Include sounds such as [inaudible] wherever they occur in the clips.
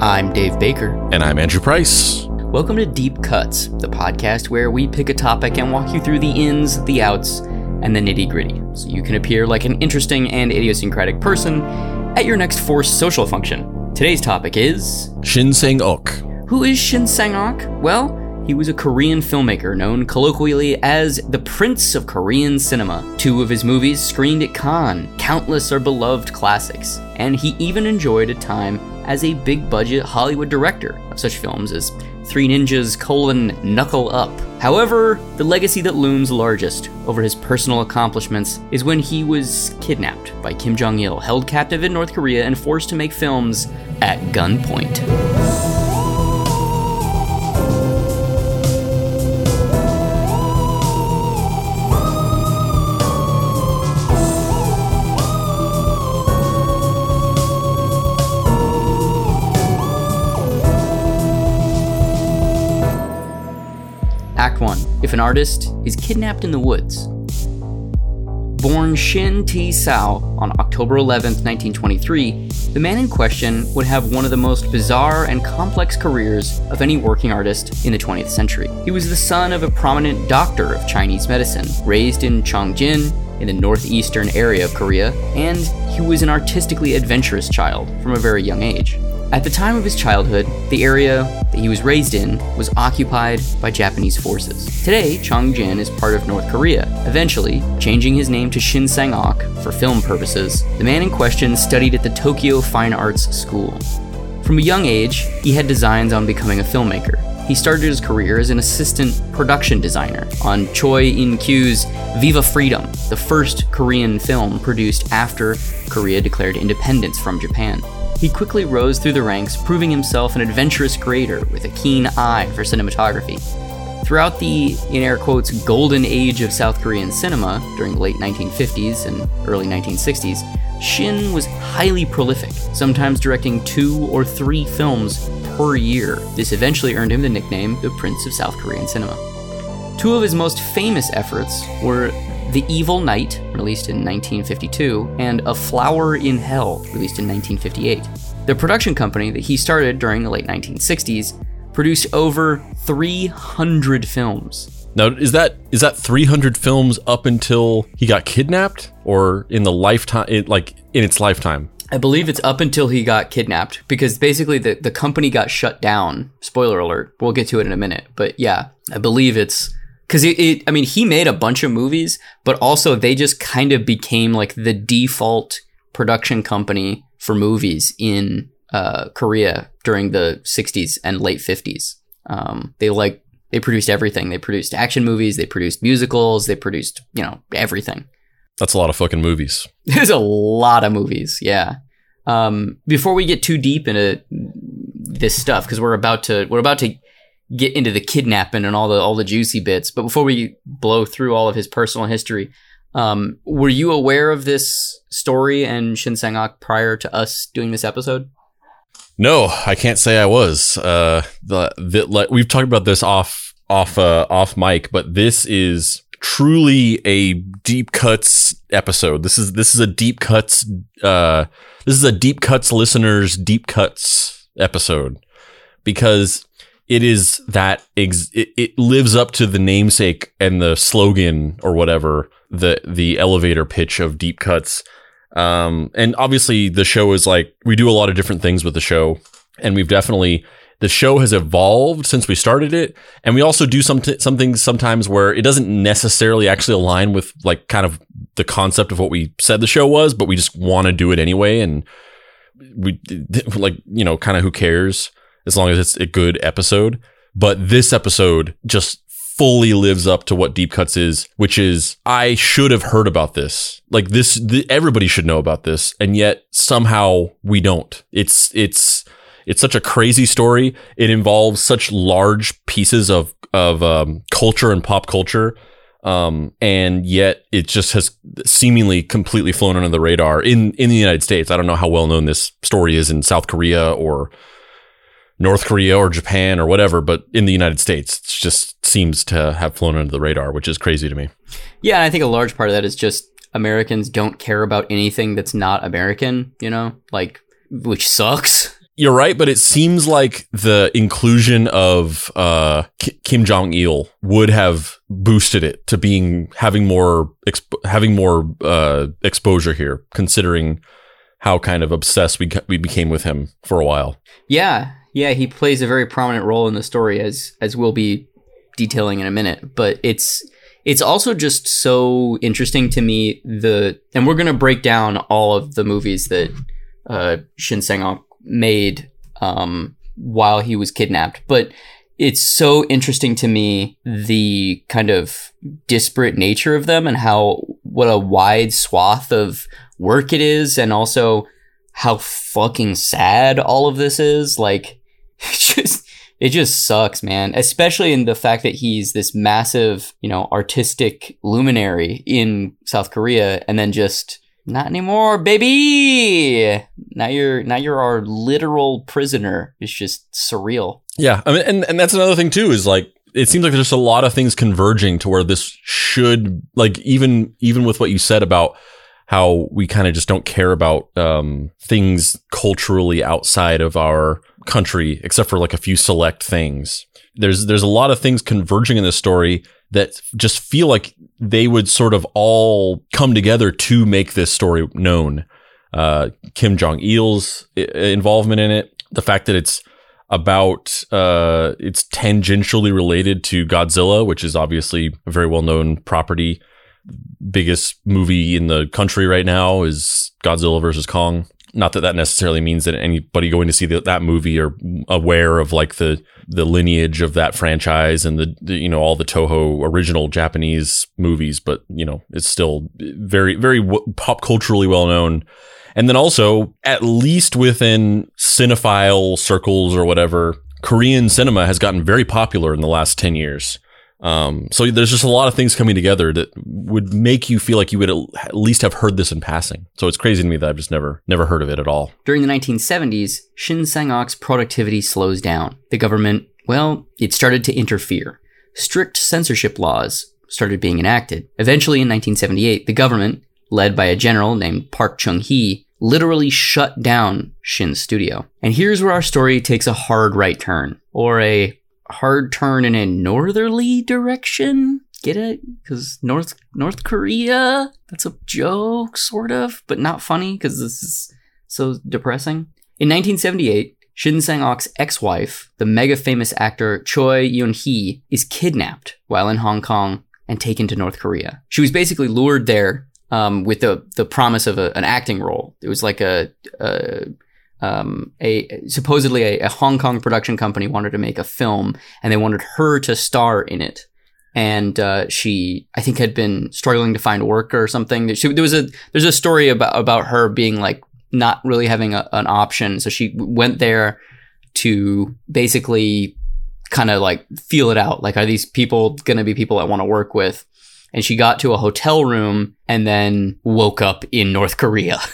I'm Dave Baker. And I'm Andrew Price. Welcome to Deep Cuts, the podcast where we pick a topic and walk you through the ins, the outs, and the nitty gritty, so you can appear like an interesting and idiosyncratic person at your next forced social function. Today's topic is Shin Sang Ok. Who is Shin Sang Ok? Well, he was a Korean filmmaker known colloquially as the Prince of Korean cinema. Two of his movies screened at Cannes, countless are beloved classics, and he even enjoyed a time as a big budget Hollywood director of such films as Three Ninjas colon Knuckle Up. However, the legacy that looms largest over his personal accomplishments is when he was kidnapped by Kim Jong il, held captive in North Korea, and forced to make films at gunpoint. An artist is kidnapped in the woods. Born Shin T. Sao on October 11, 1923, the man in question would have one of the most bizarre and complex careers of any working artist in the 20th century. He was the son of a prominent doctor of Chinese medicine, raised in Chongjin in the northeastern area of Korea, and he was an artistically adventurous child from a very young age. At the time of his childhood, the area that he was raised in was occupied by Japanese forces. Today, Chongjin is part of North Korea. Eventually, changing his name to Shin Sang-ok for film purposes, the man in question studied at the Tokyo Fine Arts School. From a young age, he had designs on becoming a filmmaker. He started his career as an assistant production designer on Choi In-kyu's Viva Freedom, the first Korean film produced after Korea declared independence from Japan. He quickly rose through the ranks, proving himself an adventurous creator with a keen eye for cinematography. Throughout the, in air quotes, golden age of South Korean cinema during the late 1950s and early 1960s, Shin was highly prolific, sometimes directing two or three films per year. This eventually earned him the nickname the Prince of South Korean Cinema. Two of his most famous efforts were the Evil Night, released in 1952, and A Flower in Hell, released in 1958. The production company that he started during the late 1960s produced over 300 films. Now, is that is that 300 films up until he got kidnapped, or in the lifetime, like in its lifetime? I believe it's up until he got kidnapped because basically the, the company got shut down. Spoiler alert. We'll get to it in a minute. But yeah, I believe it's because it, it, I mean, he made a bunch of movies, but also they just kind of became like the default production company for movies in uh, Korea during the 60s and late 50s. Um, they like they produced everything. They produced action movies, they produced musicals, they produced you know everything. That's a lot of fucking movies. [laughs] There's a lot of movies, yeah. Um, before we get too deep into this stuff, because we're about to we're about to get into the kidnapping and all the all the juicy bits, but before we blow through all of his personal history, um, were you aware of this story and Shin Sang-ok prior to us doing this episode? No, I can't say I was. Uh, the, the like, we've talked about this off off uh, off mic, but this is truly a deep cuts episode. This is this is a deep cuts. Uh, this is a deep cuts listeners deep cuts episode because it is that ex- it, it lives up to the namesake and the slogan or whatever the the elevator pitch of deep cuts. Um, and obviously the show is like we do a lot of different things with the show, and we've definitely the show has evolved since we started it, and we also do some t- some things sometimes where it doesn't necessarily actually align with like kind of the concept of what we said the show was, but we just want to do it anyway, and we [laughs] like you know kind of who cares as long as it's a good episode. But this episode just fully lives up to what Deep Cuts is, which is I should have heard about this. Like this, everybody should know about this, and yet somehow we don't. It's it's it's such a crazy story. It involves such large pieces of of um, culture and pop culture. Um, and yet it just has seemingly completely flown under the radar in, in the United States. I don't know how well known this story is in South Korea or North Korea or Japan or whatever, but in the United States, it just seems to have flown under the radar, which is crazy to me. Yeah, and I think a large part of that is just Americans don't care about anything that's not American, you know, like which sucks. You're right, but it seems like the inclusion of uh, Kim Jong Il would have boosted it to being having more exp- having more uh, exposure here, considering how kind of obsessed we we became with him for a while. Yeah, yeah, he plays a very prominent role in the story, as as we'll be detailing in a minute. But it's it's also just so interesting to me the and we're gonna break down all of the movies that uh, Shin Sang-ok made um, while he was kidnapped. But it's so interesting to me the kind of disparate nature of them and how what a wide swath of work it is and also how fucking sad all of this is like [laughs] it just it just sucks man especially in the fact that he's this massive you know artistic luminary in South Korea and then just not anymore, baby. Now you're now you're our literal prisoner. It's just surreal. Yeah, I mean, and and that's another thing too is like it seems like there's just a lot of things converging to where this should like even even with what you said about how we kind of just don't care about um, things culturally outside of our country except for like a few select things. There's there's a lot of things converging in this story that just feel like they would sort of all come together to make this story known. Uh, Kim Jong Il's involvement in it, the fact that it's about uh, it's tangentially related to Godzilla, which is obviously a very well known property. Biggest movie in the country right now is Godzilla versus Kong not that that necessarily means that anybody going to see the, that movie are aware of like the the lineage of that franchise and the, the, you know all the Toho original Japanese movies, but you know it's still very very w- pop culturally well known. And then also, at least within cinephile circles or whatever, Korean cinema has gotten very popular in the last ten years. Um, so there's just a lot of things coming together that would make you feel like you would at least have heard this in passing. So it's crazy to me that I've just never never heard of it at all. During the 1970s, Shin Sang-ok's productivity slows down. The government, well, it started to interfere. Strict censorship laws started being enacted. Eventually, in 1978, the government, led by a general named Park Chung-hee, literally shut down Shin's studio. And here's where our story takes a hard right turn, or a hard turn in a northerly direction. Get it? Because North North Korea. That's a joke, sort of, but not funny because this is so depressing. In 1978, Shin Sang-ok's ex-wife, the mega famous actor Choi Eun-hee, is kidnapped while in Hong Kong and taken to North Korea. She was basically lured there um, with the the promise of a, an acting role. It was like a, a um, a supposedly a, a, Hong Kong production company wanted to make a film, and they wanted her to star in it. And uh, she, I think, had been struggling to find work or something. She, there was a there's a story about about her being like not really having a, an option, so she went there to basically kind of like feel it out. Like, are these people going to be people I want to work with? And she got to a hotel room and then woke up in North Korea. [laughs]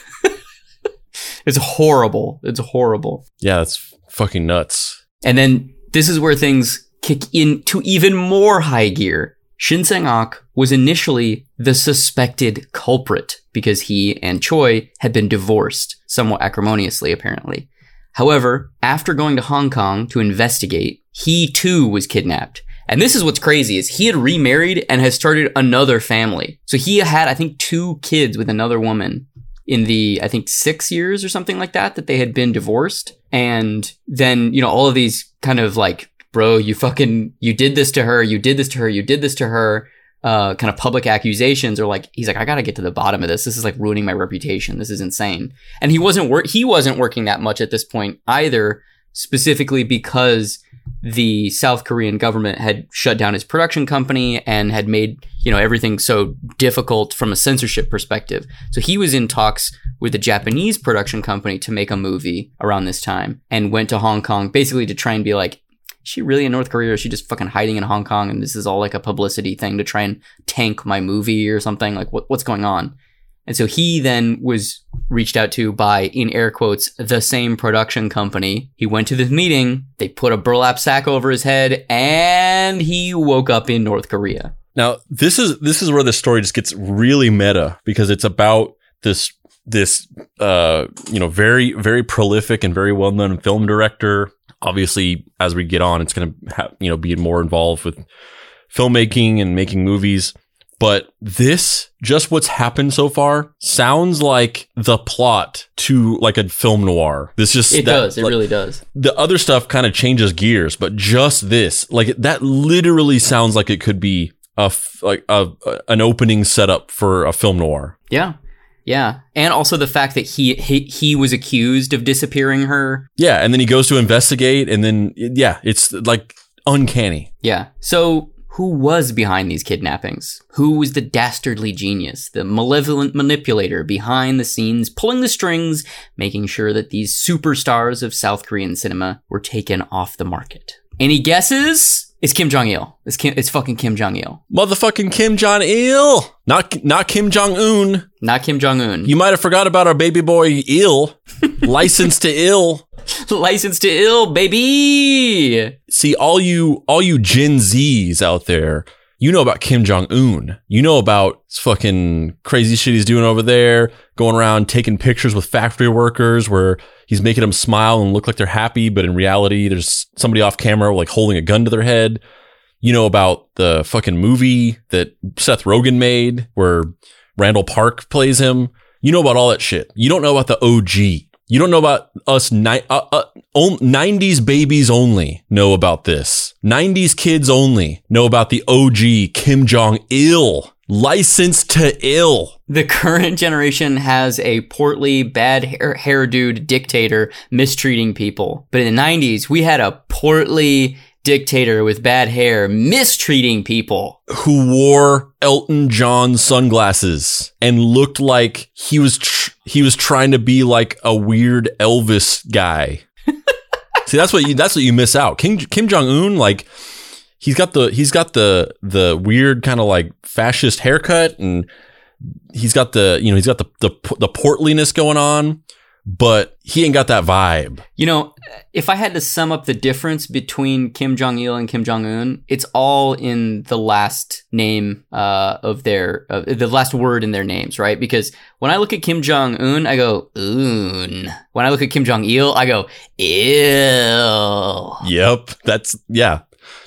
It's horrible. It's horrible. Yeah, that's fucking nuts. And then this is where things kick into even more high gear. Shin Sang-ok was initially the suspected culprit because he and Choi had been divorced, somewhat acrimoniously apparently. However, after going to Hong Kong to investigate, he too was kidnapped. And this is what's crazy is he had remarried and has started another family. So he had, I think, two kids with another woman in the I think six years or something like that that they had been divorced, and then you know all of these kind of like, bro, you fucking you did this to her, you did this to her, you did this to her. Uh, kind of public accusations or like he's like I gotta get to the bottom of this. This is like ruining my reputation. This is insane. And he wasn't work he wasn't working that much at this point either, specifically because the South Korean government had shut down his production company and had made, you know, everything so difficult from a censorship perspective. So he was in talks with a Japanese production company to make a movie around this time and went to Hong Kong basically to try and be like, is she really in North Korea or is she just fucking hiding in Hong Kong and this is all like a publicity thing to try and tank my movie or something? Like what, what's going on? And so he then was reached out to by, in air quotes, the same production company. He went to this meeting, they put a burlap sack over his head, and he woke up in North Korea. Now, this is this is where the story just gets really meta because it's about this this uh you know very very prolific and very well known film director. Obviously, as we get on, it's going to ha- you know be more involved with filmmaking and making movies. But this, just what's happened so far, sounds like the plot to like a film noir. This just It that- does. It like, really does. the other stuff kind of changes gears, but just this, like that, literally sounds like it could be a f- like a, a- an opening setup for a film noir. Yeah. Yeah. And also the fact that he, he he was accused of disappearing her. Yeah, and then he goes to investigate, and then yeah, it's like uncanny. Yeah. So who was behind these kidnappings? Who was the dastardly genius, the malevolent manipulator behind the scenes, pulling the strings, making sure that these superstars of South Korean cinema were taken off the market? Any guesses? It's Kim Jong Il. It's Kim, it's fucking Kim Jong Il, Motherfucking Kim Jong Il, not not Kim Jong Un. not Kim Jong Un. You might have forgot about our baby boy Il, [laughs] licensed to ill. [laughs] License to ill, baby. See, all you all you Gen Zs out there, you know about Kim Jong Un. You know about fucking crazy shit he's doing over there, going around taking pictures with factory workers where he's making them smile and look like they're happy, but in reality, there's somebody off camera like holding a gun to their head. You know about the fucking movie that Seth Rogen made where Randall Park plays him. You know about all that shit. You don't know about the OG. You don't know about us ni- uh, uh, on- 90s babies only know about this. 90s kids only know about the OG Kim Jong Il. Licensed to ill. The current generation has a portly, bad hair, hair dude dictator mistreating people. But in the 90s, we had a portly dictator with bad hair mistreating people. who wore Elton John sunglasses and looked like he was tr- he was trying to be like a weird Elvis guy. [laughs] See, that's what you that's what you miss out. Kim Kim Jong Un, like he's got the he's got the the weird kind of like fascist haircut, and he's got the you know he's got the the the portliness going on, but he ain't got that vibe. You know, if I had to sum up the difference between Kim Jong Il and Kim Jong Un, it's all in the last name uh, of their, uh, the last word in their names, right? Because when I look at Kim Jong Un, I go un. When I look at Kim Jong Il, I go ill. Yep, that's yeah.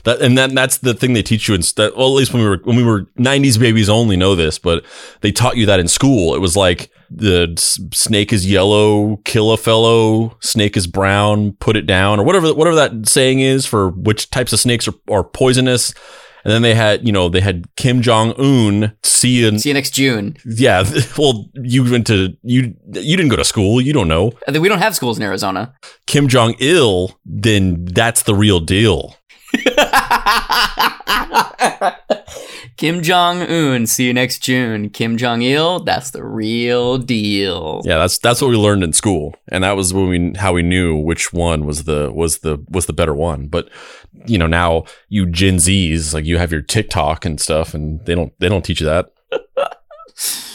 That and that that's the thing they teach you in st- well at least when we were when we were 90s babies only know this, but they taught you that in school. It was like the snake is yellow, kill a fellow, snake is brown, put it down or whatever whatever that saying is for which types of snakes are, are poisonous. And then they had, you know, they had Kim Jong Un see and See you next June. yeah, [laughs] well, you went to you you didn't go to school, you don't know. We don't have schools in Arizona. Kim Jong Il, then that's the real deal. [laughs] Kim Jong Un, see you next June. Kim Jong Il, that's the real deal. Yeah, that's that's what we learned in school, and that was when we how we knew which one was the was the was the better one. But you know, now you Gen Zs like you have your TikTok and stuff, and they don't they don't teach you that. [laughs]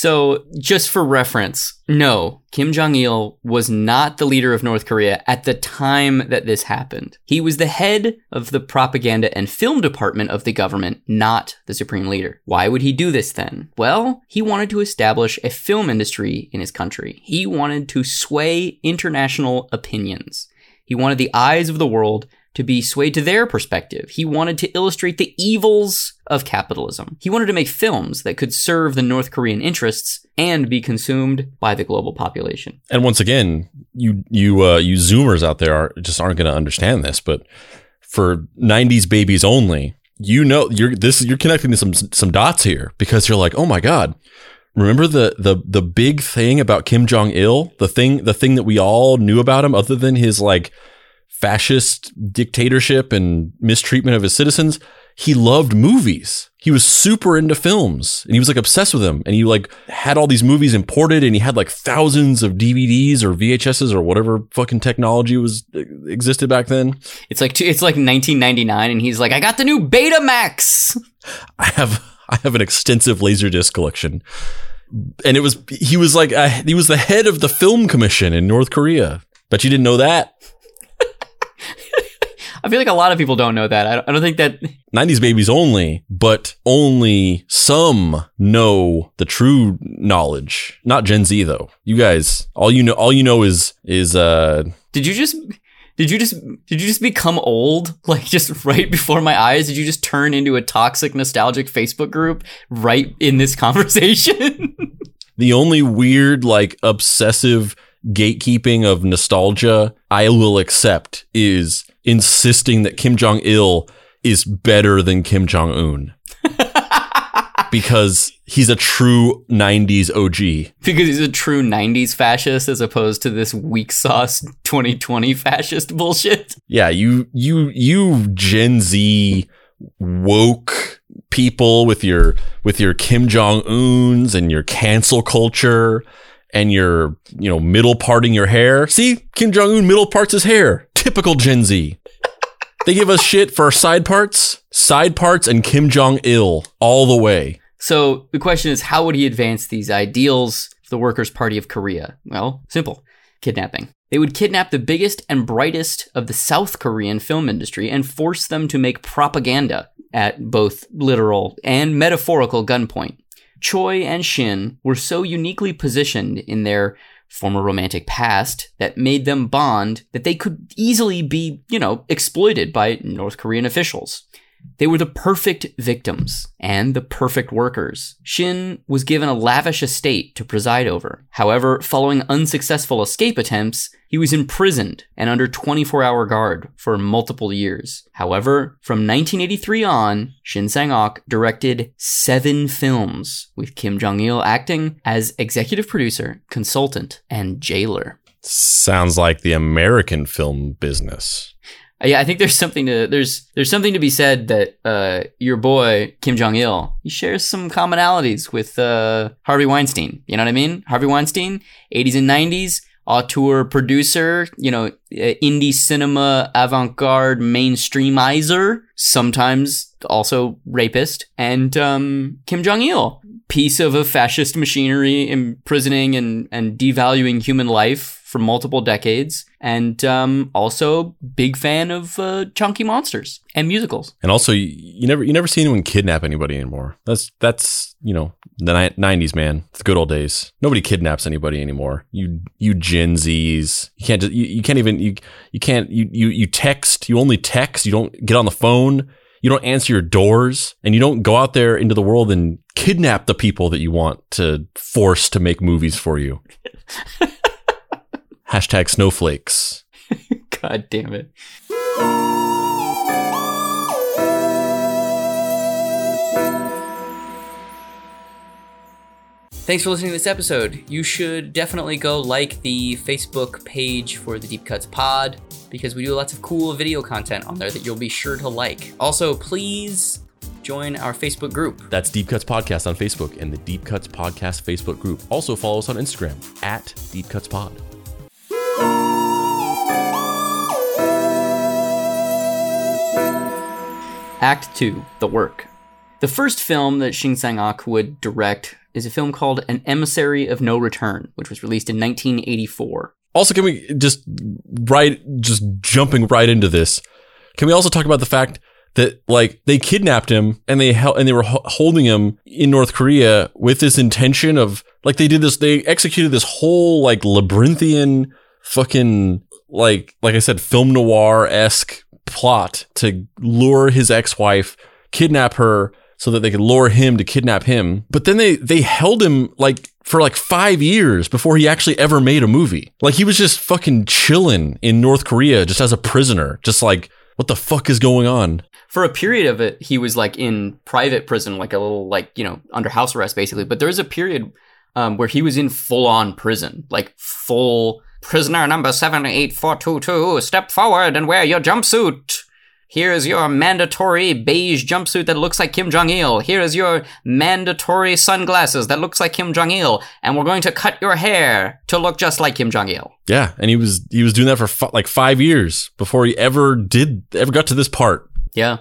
So, just for reference, no, Kim Jong il was not the leader of North Korea at the time that this happened. He was the head of the propaganda and film department of the government, not the supreme leader. Why would he do this then? Well, he wanted to establish a film industry in his country. He wanted to sway international opinions. He wanted the eyes of the world to be swayed to their perspective. He wanted to illustrate the evils of capitalism. He wanted to make films that could serve the North Korean interests and be consumed by the global population. And once again, you you uh, you Zoomers out there are just aren't going to understand this, but for '90s babies only, you know you're this you're connecting some some dots here because you're like, oh my god. Remember the the the big thing about Kim Jong Il, the thing the thing that we all knew about him, other than his like fascist dictatorship and mistreatment of his citizens. He loved movies. He was super into films and he was like obsessed with them. And he like had all these movies imported and he had like thousands of DVDs or VHSs or whatever fucking technology was existed back then. It's like it's like 1999 and he's like, "I got the new Betamax." I have I have an extensive laserdisc collection. And it was he was like uh, he was the head of the film commission in North Korea. Bet you didn't know that. I feel like a lot of people don't know that. I don't, I don't think that 90s babies only, but only some know the true knowledge. Not Gen Z though. You guys, all you know, all you know is is uh. Did you just? Did you just did you just become old [laughs] like just right before my eyes? Did you just turn into a toxic nostalgic Facebook group right in this conversation? [laughs] the only weird like obsessive gatekeeping of nostalgia I will accept is insisting that Kim Jong Il is better than Kim Jong Un. [laughs] because he's a true 90s OG. Because he's a true 90s fascist as opposed to this weak sauce 2020 fascist bullshit. Yeah, you you you Gen Z woke people with your with your Kim Jong Uns and your cancel culture and your you know middle parting your hair. See, Kim Jong Un middle parts his hair. Typical Gen Z. they give us shit for side parts, side parts, and Kim Jong Il all the way. So the question is, how would he advance these ideals for the Workers' Party of Korea? Well, simple kidnapping. They would kidnap the biggest and brightest of the South Korean film industry and force them to make propaganda at both literal and metaphorical gunpoint. Choi and Shin were so uniquely positioned in their former romantic past that made them bond that they could easily be, you know, exploited by North Korean officials. They were the perfect victims and the perfect workers. Shin was given a lavish estate to preside over. However, following unsuccessful escape attempts, he was imprisoned and under 24 hour guard for multiple years. However, from 1983 on, Shin Sang ok directed seven films, with Kim Jong il acting as executive producer, consultant, and jailer. Sounds like the American film business. Yeah, I think there's something to there's there's something to be said that uh, your boy Kim Jong Il he shares some commonalities with uh, Harvey Weinstein. You know what I mean? Harvey Weinstein, 80s and 90s, auteur producer, you know, uh, indie cinema avant-garde mainstreamizer, sometimes also rapist, and um, Kim Jong Il, piece of a fascist machinery imprisoning and and devaluing human life for multiple decades, and um, also big fan of uh, chunky monsters and musicals. And also, you, you, never you never see anyone kidnap anybody anymore. That's that's you know the nineties, man. It's the good old days. Nobody kidnaps anybody anymore. You you Gen Zs, you can't just you, you can't even you you can't you you you text. You only text. You don't get on the phone. You don't answer your doors, and you don't go out there into the world and kidnap the people that you want to force to make movies for you. [laughs] Hashtag snowflakes. [laughs] God damn it. Thanks for listening to this episode. You should definitely go like the Facebook page for the Deep Cuts Pod because we do lots of cool video content on there that you'll be sure to like. Also, please join our Facebook group. That's Deep Cuts Podcast on Facebook and the Deep Cuts Podcast Facebook group. Also, follow us on Instagram at Deep Cuts Pod. Act 2 The Work. The first film that Shin Sang ok would direct is a film called An Emissary of No Return, which was released in 1984. Also, can we just right, just jumping right into this? Can we also talk about the fact that like they kidnapped him and they held and they were ho- holding him in North Korea with this intention of like they did this, they executed this whole like labyrinthian fucking like like I said, film noir esque plot to lure his ex wife, kidnap her, so that they could lure him to kidnap him. But then they they held him like for like five years before he actually ever made a movie. Like he was just fucking chilling in North Korea just as a prisoner, just like what the fuck is going on? For a period of it, he was like in private prison, like a little like you know under house arrest basically. But there was a period um, where he was in full on prison, like full prisoner number seven eight four two two. Step forward and wear your jumpsuit. Here's your mandatory beige jumpsuit that looks like Kim Jong Il. Here is your mandatory sunglasses that looks like Kim Jong Il, and we're going to cut your hair to look just like Kim Jong Il. Yeah, and he was he was doing that for f- like five years before he ever did ever got to this part. Yeah,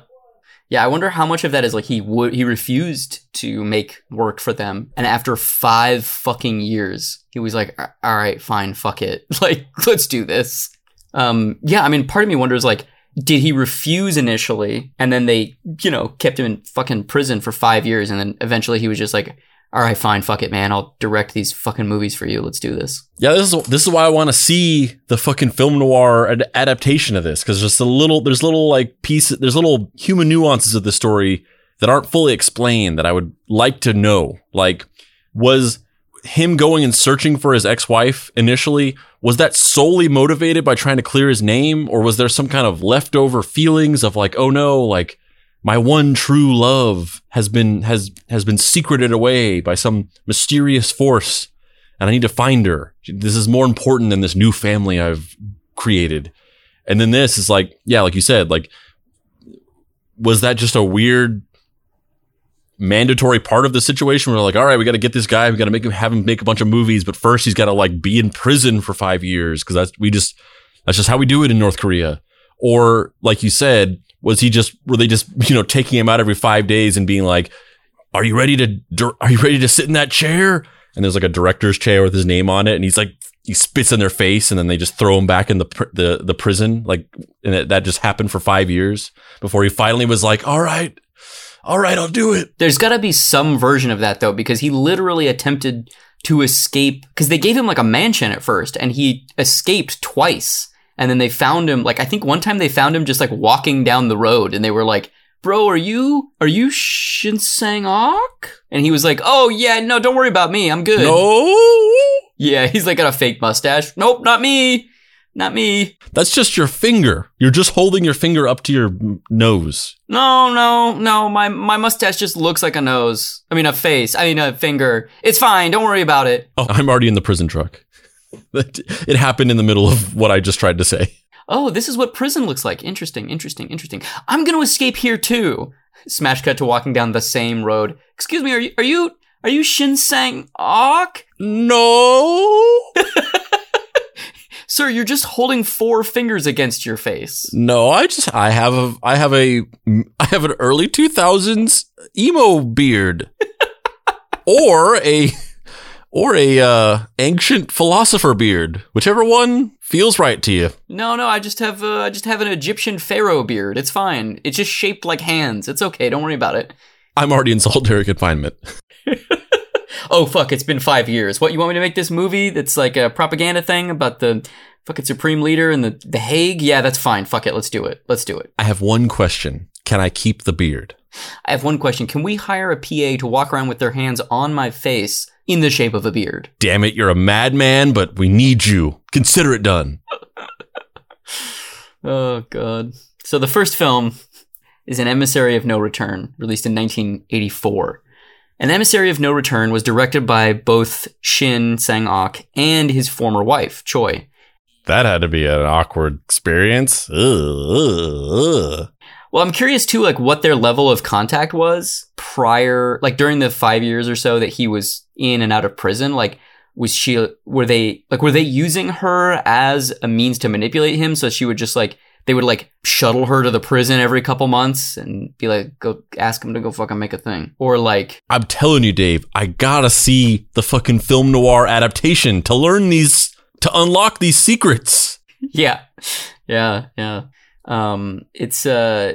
yeah. I wonder how much of that is like he would he refused to make work for them, and after five fucking years, he was like, "All right, fine, fuck it, [laughs] like let's do this." Um, yeah, I mean, part of me wonders like did he refuse initially and then they, you know, kept him in fucking prison for five years and then eventually he was just like, all right, fine, fuck it, man. I'll direct these fucking movies for you. Let's do this. Yeah, this is this is why I want to see the fucking film noir ad- adaptation of this because just a little there's little like pieces there's little human nuances of the story that aren't fully explained that I would like to know. Like, was him going and searching for his ex-wife initially was that solely motivated by trying to clear his name or was there some kind of leftover feelings of like oh no like my one true love has been has has been secreted away by some mysterious force and I need to find her. This is more important than this new family I've created. And then this is like, yeah, like you said, like was that just a weird mandatory part of the situation where like, all right, we got to get this guy, we got to make him have him make a bunch of movies, but first he's got to like be in prison for 5 years because that's we just that's just how we do it in North Korea. Or like you said, was he just were they just you know taking him out every five days and being like, "Are you ready to are you ready to sit in that chair?" And there's like a director's chair with his name on it, and he's like he spits in their face, and then they just throw him back in the the the prison. Like, and it, that just happened for five years before he finally was like, "All right." All right, I'll do it. There's got to be some version of that though, because he literally attempted to escape because they gave him like a mansion at first, and he escaped twice and then they found him like I think one time they found him just like walking down the road and they were like, "Bro, are you are you Shin Sang And he was like, "Oh yeah, no, don't worry about me. I'm good." No. Yeah, he's like got a fake mustache. Nope, not me. Not me. That's just your finger. You're just holding your finger up to your nose. No, no, no. My my mustache just looks like a nose. I mean, a face. I mean, a finger. It's fine. Don't worry about it. Oh, I'm already in the prison truck. [laughs] it happened in the middle of what I just tried to say. Oh, this is what prison looks like. Interesting, interesting, interesting. I'm going to escape here too. Smash cut to walking down the same road. Excuse me, are you are you are you Shin Sang Ok? No. [laughs] Sir, you're just holding four fingers against your face. No, I just I have a I have a I have an early 2000s emo beard. [laughs] or a or a uh, ancient philosopher beard, whichever one feels right to you. No, no, I just have uh, I just have an Egyptian pharaoh beard. It's fine. It's just shaped like hands. It's okay. Don't worry about it. I'm already in solitary confinement. [laughs] oh fuck! It's been five years. What you want me to make this movie? That's like a propaganda thing about the fucking supreme leader and the the Hague. Yeah, that's fine. Fuck it. Let's do it. Let's do it. I have one question. Can I keep the beard? I have one question. Can we hire a PA to walk around with their hands on my face in the shape of a beard? Damn it, you're a madman, but we need you. Consider it done. [laughs] oh, God. So the first film is An Emissary of No Return, released in 1984. An Emissary of No Return was directed by both Shin Sang Ok and his former wife, Choi. That had to be an awkward experience. Ugh, ugh, ugh. Well, I'm curious too, like what their level of contact was prior, like during the five years or so that he was in and out of prison. Like, was she, were they, like, were they using her as a means to manipulate him? So she would just like, they would like shuttle her to the prison every couple months and be like, go ask him to go fucking make a thing. Or like, I'm telling you, Dave, I gotta see the fucking film noir adaptation to learn these, to unlock these secrets. [laughs] Yeah. Yeah. Yeah. Um, it's uh,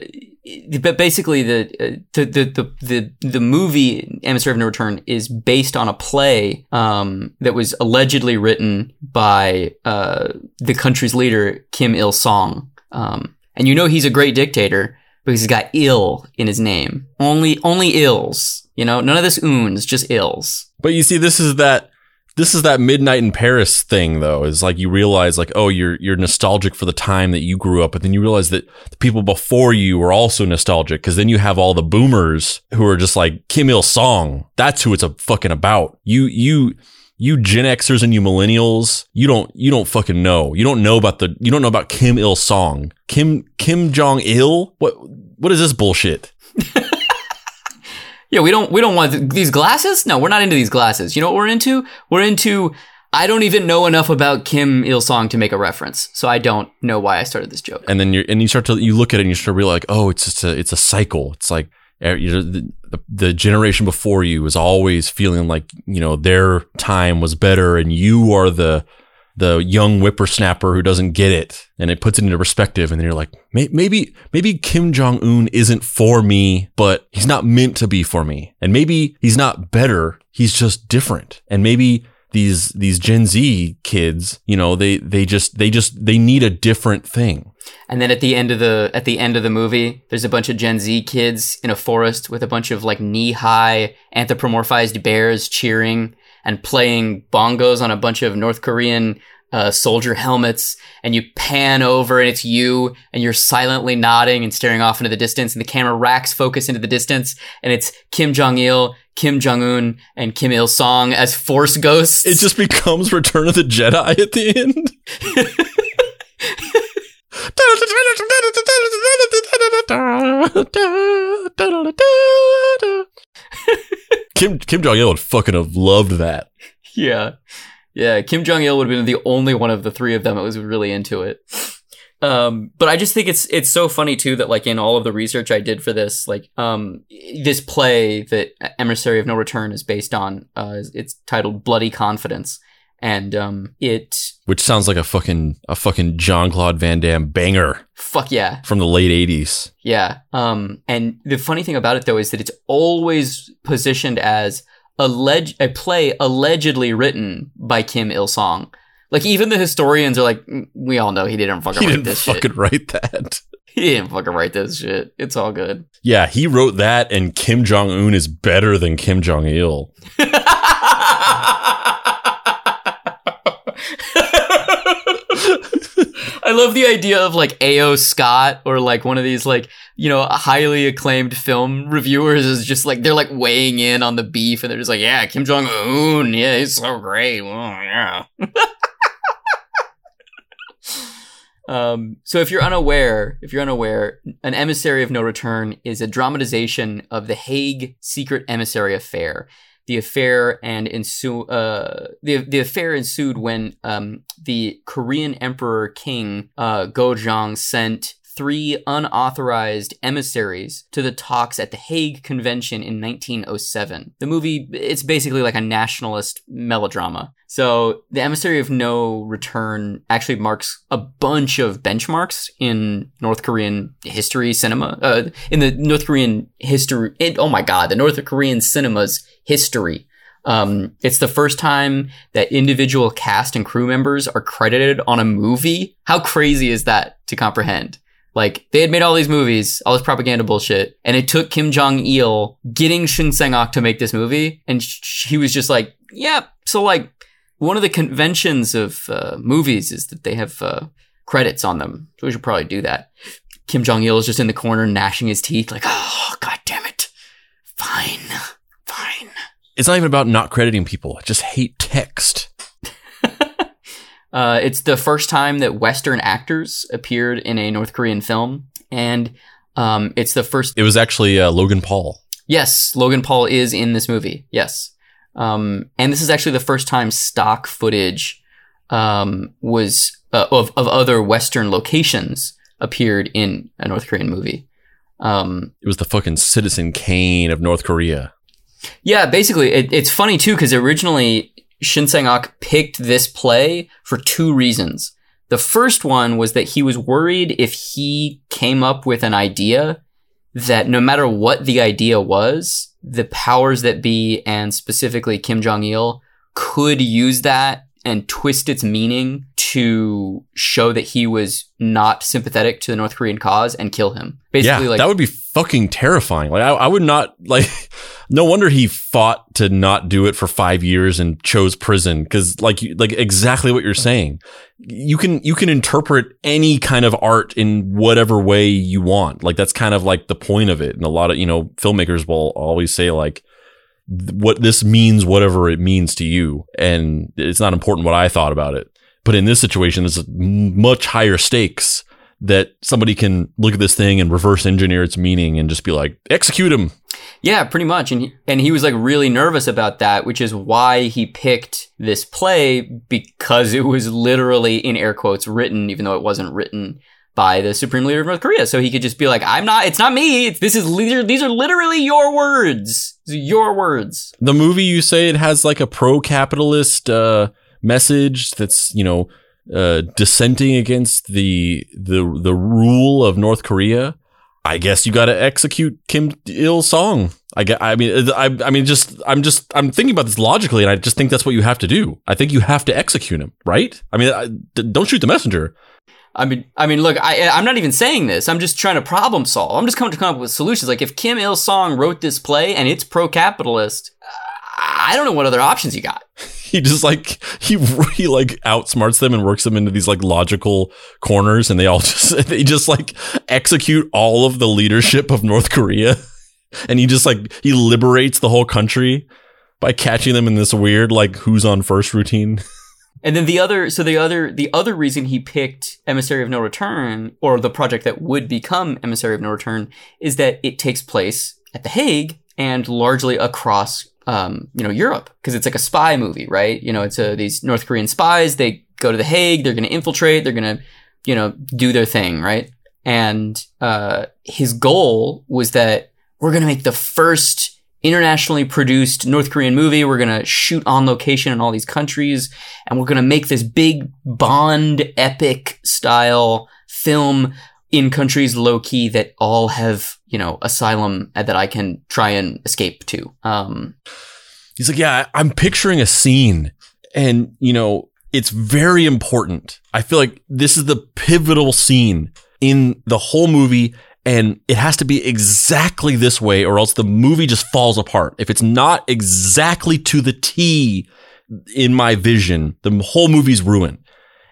but basically the, uh, the the the the movie of No Return is based on a play um, that was allegedly written by uh, the country's leader Kim Il Sung. Um, and you know he's a great dictator because he's got ill in his name. Only only ills. You know, none of this oons, just ills. But you see, this is that this is that midnight in Paris thing though, is like you realize like, oh, you're you're nostalgic for the time that you grew up, but then you realize that the people before you were also nostalgic because then you have all the boomers who are just like Kim Il Sung. That's who it's a fucking about. You you you Gen Xers and you millennials, you don't you don't fucking know. You don't know about the you don't know about Kim Il Sung. Kim Kim Jong Il? What what is this bullshit? [laughs] Yeah, we don't we don't want th- these glasses. No, we're not into these glasses. You know what we're into? We're into. I don't even know enough about Kim Il Sung to make a reference, so I don't know why I started this joke. And then you and you start to you look at it and you start to realize like, oh, it's just a it's a cycle. It's like eh, you know, the, the generation before you is always feeling like you know their time was better, and you are the the young whippersnapper who doesn't get it and it puts it into perspective and then you're like maybe maybe Kim Jong Un isn't for me but he's not meant to be for me. And maybe he's not better he's just different. And maybe these these Gen Z kids you know they they just they just they need a different thing. And then at the end of the at the end of the movie, there's a bunch of Gen Z kids in a forest with a bunch of like knee-high anthropomorphized bears cheering and playing bongos on a bunch of North Korean uh, soldier helmets. And you pan over and it's you, and you're silently nodding and staring off into the distance. And the camera racks focus into the distance, and it's Kim Jong Il, Kim Jong Un, and Kim Il Sung as Force ghosts. it just becomes Return of the Jedi at the end [laughs] [laughs] Kim Kim Jong Il would fucking have loved that. Yeah. Yeah. Kim Jong il would have been the only one of the three of them that was really into it. Um, but I just think it's it's so funny too that like in all of the research I did for this, like um, this play that Emissary of No Return is based on, uh, it's titled Bloody Confidence, and um, it Which sounds like a fucking a fucking Jean-Claude Van Damme banger fuck yeah, from the late eighties. Yeah. Um, and the funny thing about it though is that it's always positioned as alleged a play allegedly written by Kim Il Sung. Like even the historians are like, "Mm, we all know he didn't fucking He write didn't this fucking shit. write that. [laughs] He didn't fucking write this shit. It's all good. Yeah, he wrote that, and Kim Jong Un is better than Kim Jong Il. [laughs] [laughs] I love the idea of like A.O. Scott or like one of these like, you know, highly acclaimed film reviewers is just like, they're like weighing in on the beef and they're just like, yeah, Kim Jong Un, yeah, he's so great. Yeah. [laughs] Um, so if you're unaware, if you're unaware, an emissary of no return is a dramatization of the Hague secret emissary affair. The affair and ensue, uh, the the affair ensued when um, the Korean Emperor King uh, Gojong sent three unauthorized emissaries to the talks at the Hague Convention in 1907. The movie it's basically like a nationalist melodrama. So the emissary of no return actually marks a bunch of benchmarks in North Korean history cinema. Uh, in the North Korean history, it, oh my god, the North Korean cinema's history. Um, it's the first time that individual cast and crew members are credited on a movie. How crazy is that to comprehend? Like they had made all these movies, all this propaganda bullshit, and it took Kim Jong Il getting Shin Sang-ok to make this movie, and he was just like, "Yeah." So like, one of the conventions of uh, movies is that they have uh, credits on them, so we should probably do that. Kim Jong Il is just in the corner gnashing his teeth, like, "Oh god damn it, fine, fine." It's not even about not crediting people. I just hate text. Uh, it's the first time that Western actors appeared in a North Korean film, and um, it's the first. It was actually uh, Logan Paul. Yes, Logan Paul is in this movie. Yes, um, and this is actually the first time stock footage um, was uh, of of other Western locations appeared in a North Korean movie. Um, It was the fucking Citizen Kane of North Korea. Yeah, basically, it, it's funny too because originally Shin Sang-ok picked this play for two reasons. The first one was that he was worried if he came up with an idea that no matter what the idea was, the powers that be and specifically Kim Jong Il could use that and twist its meaning to show that he was not sympathetic to the North Korean cause and kill him. Basically, yeah, like that would be fucking terrifying. Like I, I would not [laughs] like. No wonder he fought to not do it for five years and chose prison because, like, like exactly what you're saying. You can you can interpret any kind of art in whatever way you want. Like that's kind of like the point of it. And a lot of you know filmmakers will always say like, what this means, whatever it means to you, and it's not important what I thought about it. But in this situation, there's much higher stakes that somebody can look at this thing and reverse engineer its meaning and just be like, execute him. Yeah, pretty much. And he, and he was like really nervous about that, which is why he picked this play because it was literally in air quotes written, even though it wasn't written by the supreme leader of North Korea. So he could just be like, "I'm not. It's not me. It's, this is these are, these are literally your words. Your words." The movie you say it has like a pro capitalist uh, message that's you know uh, dissenting against the the the rule of North Korea, I guess you got to execute Kim Il Sung. I. I mean, I, I mean, just I'm just I'm thinking about this logically, and I just think that's what you have to do. I think you have to execute him, right? I mean, I, don't shoot the messenger. I mean, I mean, look, I, I'm not even saying this. I'm just trying to problem solve. I'm just coming to come up with solutions. Like, if Kim Il Sung wrote this play and it's pro-capitalist, I don't know what other options you got. [laughs] he just like he [laughs] he like outsmarts them and works them into these like logical corners, and they all [laughs] just they just like execute all of the leadership of North Korea, and he just like he liberates the whole country by catching them in this weird like who's on first routine. And then the other, so the other, the other reason he picked Emissary of No Return, or the project that would become Emissary of No Return, is that it takes place at The Hague and largely across, um, you know, Europe, because it's like a spy movie, right? You know, it's a, these North Korean spies. They go to The Hague. They're going to infiltrate. They're going to, you know, do their thing, right? And uh, his goal was that we're going to make the first internationally produced North Korean movie. We're going to shoot on location in all these countries and we're going to make this big Bond epic style film in countries low key that all have, you know, asylum that I can try and escape to. Um, He's like, yeah, I'm picturing a scene and, you know, it's very important. I feel like this is the pivotal scene in the whole movie and it has to be exactly this way or else the movie just falls apart. If it's not exactly to the T in my vision, the whole movie's ruined.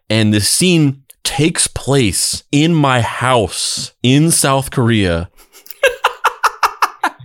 And this scene takes place in my house in South Korea.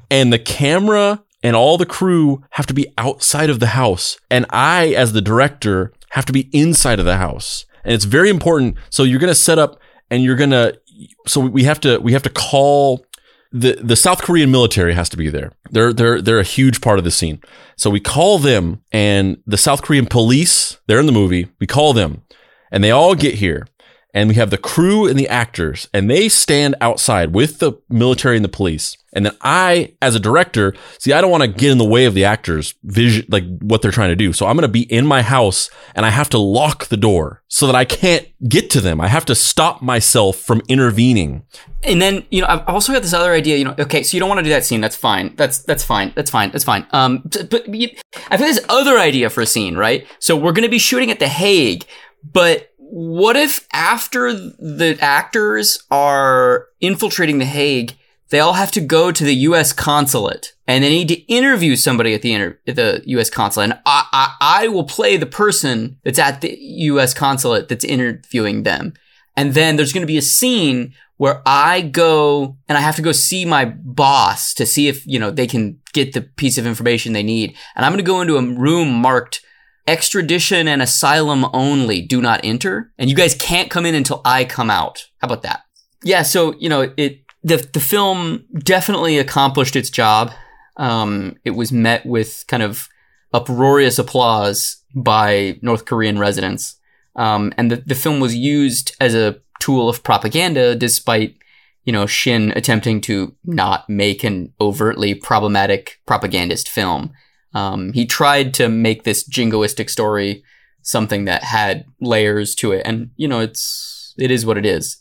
And the camera and all the crew have to be outside of the house. And I, as the director, have to be inside of the house. And it's very important. So you're going to set up and you're going to so we have to we have to call the the South Korean military has to be there. They're they're they're a huge part of the scene. So we call them and the South Korean police, they're in the movie. We call them and they all get here and we have the crew and the actors and they stand outside with the military and the police. And then i as a director see i don't want to get in the way of the actors vision like what they're trying to do. So i'm going to be in my house and i have to lock the door so that i can't get to them. I have to stop myself from intervening. And then you know i've also got this other idea you know okay so you don't want to do that scene. That's fine. That's that's fine. That's fine. That's fine. Um but i've got this other idea for a scene right? So we're going to be shooting at the hague but what if after the actors are infiltrating The Hague, they all have to go to the U.S. consulate and they need to interview somebody at the inter- the U.S. consulate, and I, I I will play the person that's at the U.S. consulate that's interviewing them, and then there's going to be a scene where I go and I have to go see my boss to see if you know they can get the piece of information they need, and I'm going to go into a room marked extradition and asylum only do not enter and you guys can't come in until I come out. How about that? Yeah, so, you know, it the the film definitely accomplished its job. Um, it was met with kind of uproarious applause by North Korean residents. Um, and the, the film was used as a tool of propaganda despite, you know, Shin attempting to not make an overtly problematic propagandist film. Um, he tried to make this jingoistic story something that had layers to it, and you know, it's it is what it is.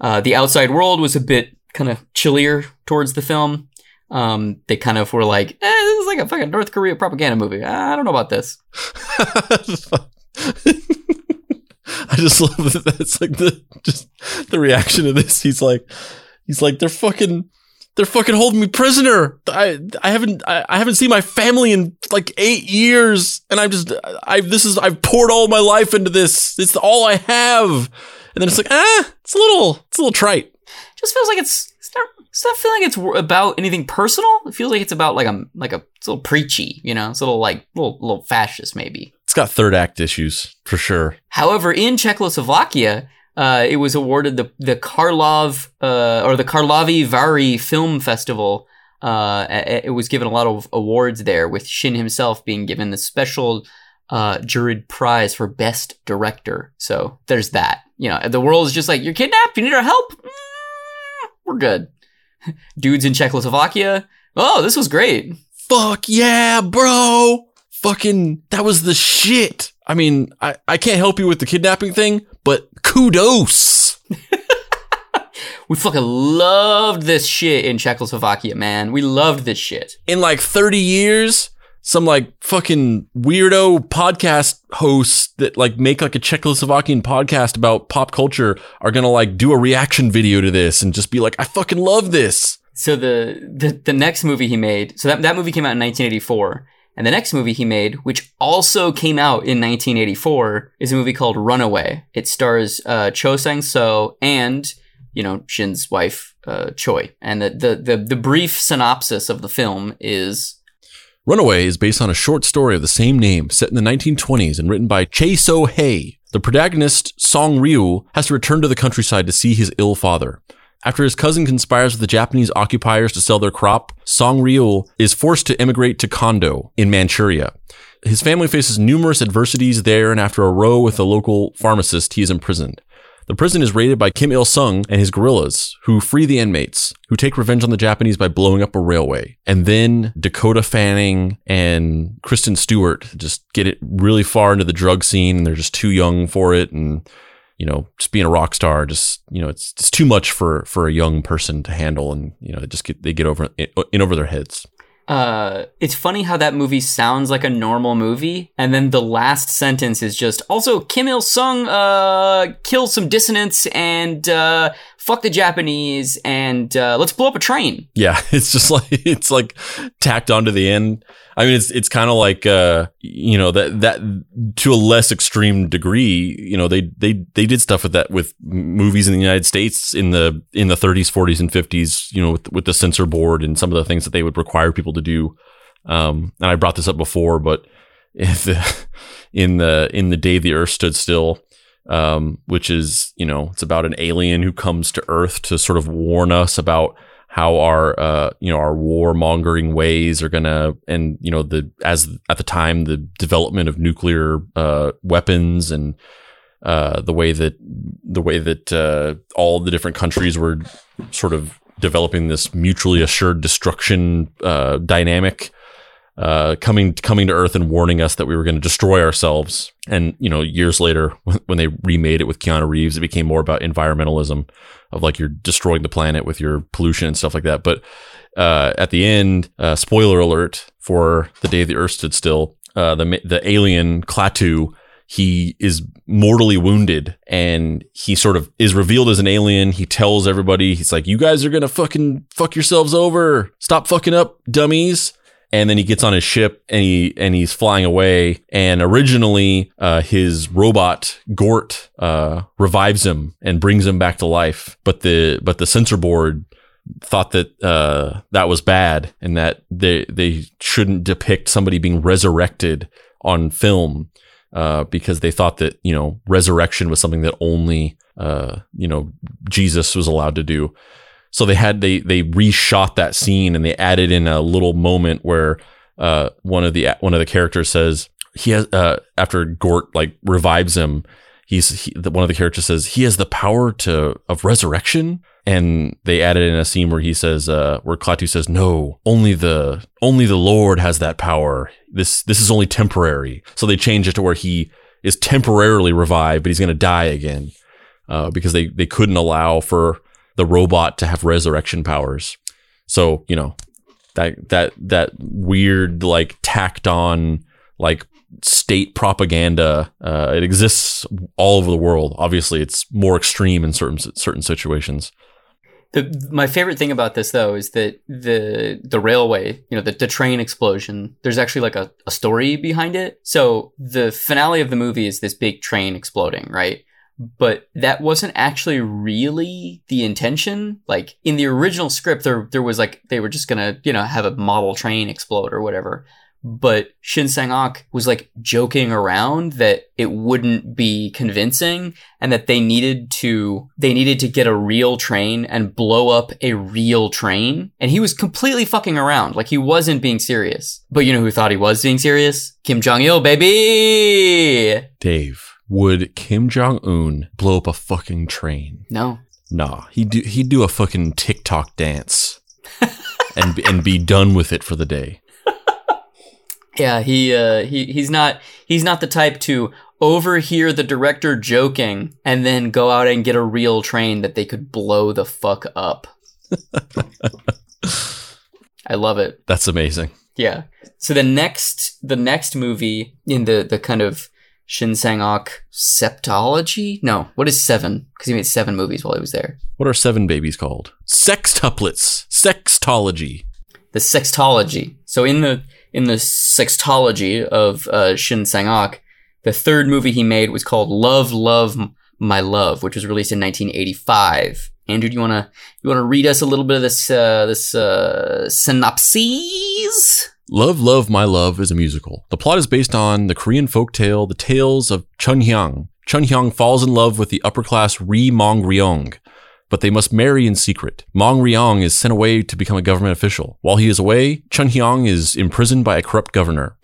Uh, the outside world was a bit kind of chillier towards the film. Um, they kind of were like, eh, "This is like a fucking North Korea propaganda movie." I don't know about this. [laughs] I just love that. It's like the just the reaction to this. He's like, he's like, they're fucking they're fucking holding me prisoner. I I haven't I, I, haven't seen my family in like eight years, and I'm just I this is I've poured all my life into this. It's all I have, and then it's like ah, it's a little it's a little trite. Just feels like it's it's not, it's not feeling like it's about anything personal. It feels like it's about like a like a it's a little preachy, you know, it's a little like little little fascist maybe. It's got third act issues for sure. However, in Czechoslovakia, uh, it was awarded the the Karlov uh, or the Karlovy Vary Film Festival. Uh, it was given a lot of awards there, with Shin himself being given the special uh, juried prize for best director. So there's that. You know, the world is just like you're kidnapped. You need our help. Mm, we're good. [laughs] Dudes in Czechoslovakia. Oh, this was great. Fuck yeah, bro! Fucking, that was the shit. I mean, I, I can't help you with the kidnapping thing, but kudos. [laughs] We fucking loved this shit in Czechoslovakia, man. We loved this shit. In like 30 years, some like fucking weirdo podcast hosts that like make like a Czechoslovakian podcast about pop culture are gonna like do a reaction video to this and just be like, I fucking love this. So the the, the next movie he made, so that, that movie came out in 1984. And the next movie he made, which also came out in 1984, is a movie called Runaway. It stars uh, Cho Sang So and you know Shin's wife uh, Choi. And the, the the the brief synopsis of the film is Runaway is based on a short story of the same name set in the 1920s and written by Chae So Hei. The protagonist, Song Ryu, has to return to the countryside to see his ill father. After his cousin conspires with the Japanese occupiers to sell their crop, Song Ryu is forced to immigrate to Kondo in Manchuria. His family faces numerous adversities there, and after a row with a local pharmacist, he is imprisoned. The prison is raided by Kim Il sung and his guerrillas, who free the inmates, who take revenge on the Japanese by blowing up a railway. And then Dakota Fanning and Kristen Stewart just get it really far into the drug scene, and they're just too young for it. And you know, just being a rock star, just you know, it's it's too much for for a young person to handle, and you know, they just get they get over in over their heads. uh, it's funny how that movie sounds like a normal movie, and then the last sentence is just also Kim Il Sung uh, kills some dissonance and uh, fuck the Japanese and uh, let's blow up a train. Yeah, [laughs] it's just like it's like tacked onto the end. I mean, it's it's kind of like uh, you know that that to a less extreme degree. You know, they they they did stuff with that with movies in the United States in the in the 30s, 40s, and 50s. You know, with with the censor board and some of the things that they would require people to do. Um, and I brought this up before, but [laughs] if the, in the in the day the Earth stood still, um, which is you know it's about an alien who comes to Earth to sort of warn us about how our uh, you know our warmongering ways are gonna and you know the as at the time the development of nuclear uh, weapons and uh, the way that the way that uh, all the different countries were sort of developing this mutually assured destruction uh, dynamic uh, coming coming to Earth and warning us that we were going to destroy ourselves. And you know, years later, [laughs] when they remade it with Keanu Reeves, it became more about environmentalism of like you're destroying the planet with your pollution and stuff like that. But uh, at the end, uh, spoiler alert for the day the Earth stood still, uh, the the alien Klaatu. He is mortally wounded and he sort of is revealed as an alien. He tells everybody, he's like, You guys are gonna fucking fuck yourselves over. Stop fucking up, dummies and then he gets on his ship and he and he's flying away. And originally, uh, his robot Gort uh, revives him and brings him back to life. But the but the censor board thought that uh, that was bad and that they they shouldn't depict somebody being resurrected on film uh, because they thought that you know resurrection was something that only uh, you know Jesus was allowed to do. So they had they they reshot that scene and they added in a little moment where uh, one of the one of the characters says he has uh, after Gort like revives him. He's he, one of the characters says he has the power to of resurrection, and they added in a scene where he says uh, where Klaatu says no, only the only the Lord has that power. This this is only temporary. So they change it to where he is temporarily revived, but he's going to die again uh, because they they couldn't allow for the robot to have resurrection powers. So, you know, that that that weird like tacked on like state propaganda uh, it exists all over the world obviously it's more extreme in certain certain situations the, my favorite thing about this though is that the the railway, you know, the, the train explosion, there's actually like a, a story behind it. So the finale of the movie is this big train exploding, right? But that wasn't actually really the intention. Like in the original script, there there was like they were just gonna you know have a model train explode or whatever. But Shin Sang Ok was like joking around that it wouldn't be convincing and that they needed to they needed to get a real train and blow up a real train. And he was completely fucking around. Like he wasn't being serious. But you know who thought he was being serious? Kim Jong Il, baby. Dave would Kim Jong Un blow up a fucking train? No. Nah, he'd do he'd do a fucking TikTok dance, [laughs] and and be done with it for the day. Yeah, he uh, he he's not he's not the type to overhear the director joking and then go out and get a real train that they could blow the fuck up. [laughs] I love it. That's amazing. Yeah. So the next the next movie in the the kind of Shin Sang-ok septology? No, what is seven? Because he made seven movies while he was there. What are seven babies called? Sextuplets. Sextology. The sextology. So in the in the sextology of uh, Shin Sang-ok, the third movie he made was called Love, Love, My Love, which was released in 1985. Andrew, do you wanna you wanna read us a little bit of this uh, this uh, synopsis? Love, Love, My Love is a musical. The plot is based on the Korean folk tale, The Tales of Chun Hyang. Chun Hyang falls in love with the upper class Ri Mong Ryong, but they must marry in secret. Mong Ryong is sent away to become a government official. While he is away, Chun Hyang is imprisoned by a corrupt governor.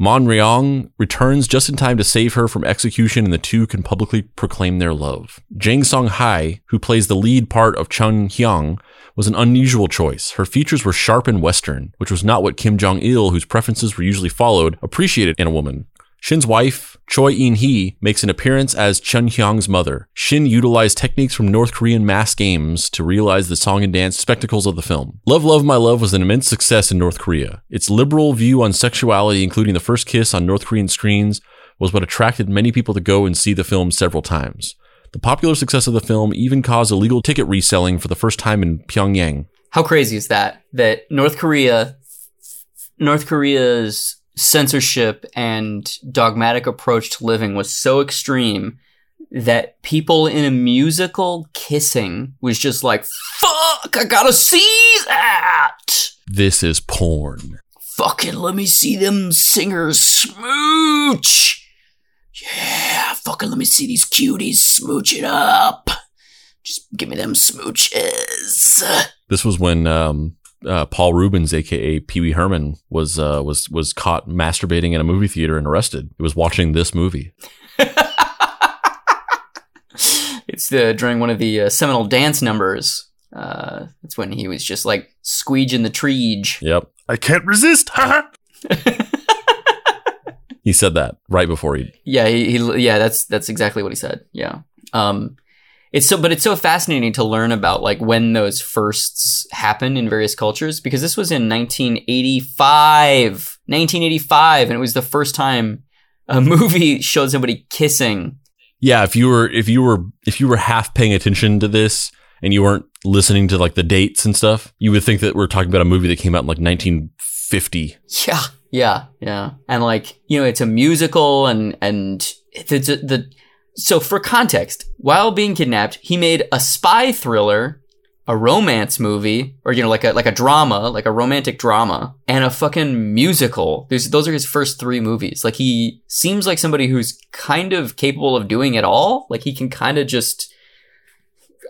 Mong Ryong returns just in time to save her from execution, and the two can publicly proclaim their love. Jang Song Hai, who plays the lead part of Chung Hyang, was an unusual choice. Her features were sharp and Western, which was not what Kim Jong il, whose preferences were usually followed, appreciated in a woman. Shin's wife, Choi Eun-hee, makes an appearance as Chun Hyang's mother. Shin utilized techniques from North Korean mass games to realize the song and dance spectacles of the film. Love, Love, My Love was an immense success in North Korea. Its liberal view on sexuality, including the first kiss on North Korean screens, was what attracted many people to go and see the film several times. The popular success of the film even caused illegal ticket reselling for the first time in Pyongyang. How crazy is that? That North Korea, North Korea's censorship and dogmatic approach to living was so extreme that people in a musical kissing was just like, fuck, I gotta see that. This is porn. Fucking let me see them singers smooch. Yeah, fucking let me see these cuties smooch it up. Just give me them smooches. This was when um, uh, Paul Reubens, aka Pee Wee Herman, was uh, was was caught masturbating in a movie theater and arrested. He was watching this movie. [laughs] it's the during one of the uh, seminal dance numbers. Uh, that's when he was just like squeeging the treege. Yep. I can't resist. [laughs] he said that right before he. Yeah, he, he yeah, that's that's exactly what he said. Yeah. Um, it's so but it's so fascinating to learn about like when those firsts happen in various cultures because this was in 1985 1985 and it was the first time a movie [laughs] showed somebody kissing Yeah, if you were if you were if you were half paying attention to this and you weren't listening to like the dates and stuff, you would think that we're talking about a movie that came out in like 1950. yeah yeah yeah and like you know it's a musical and and the the so for context while being kidnapped he made a spy thriller a romance movie or you know like a like a drama like a romantic drama and a fucking musical. Those those are his first three movies. Like he seems like somebody who's kind of capable of doing it all. Like he can kind of just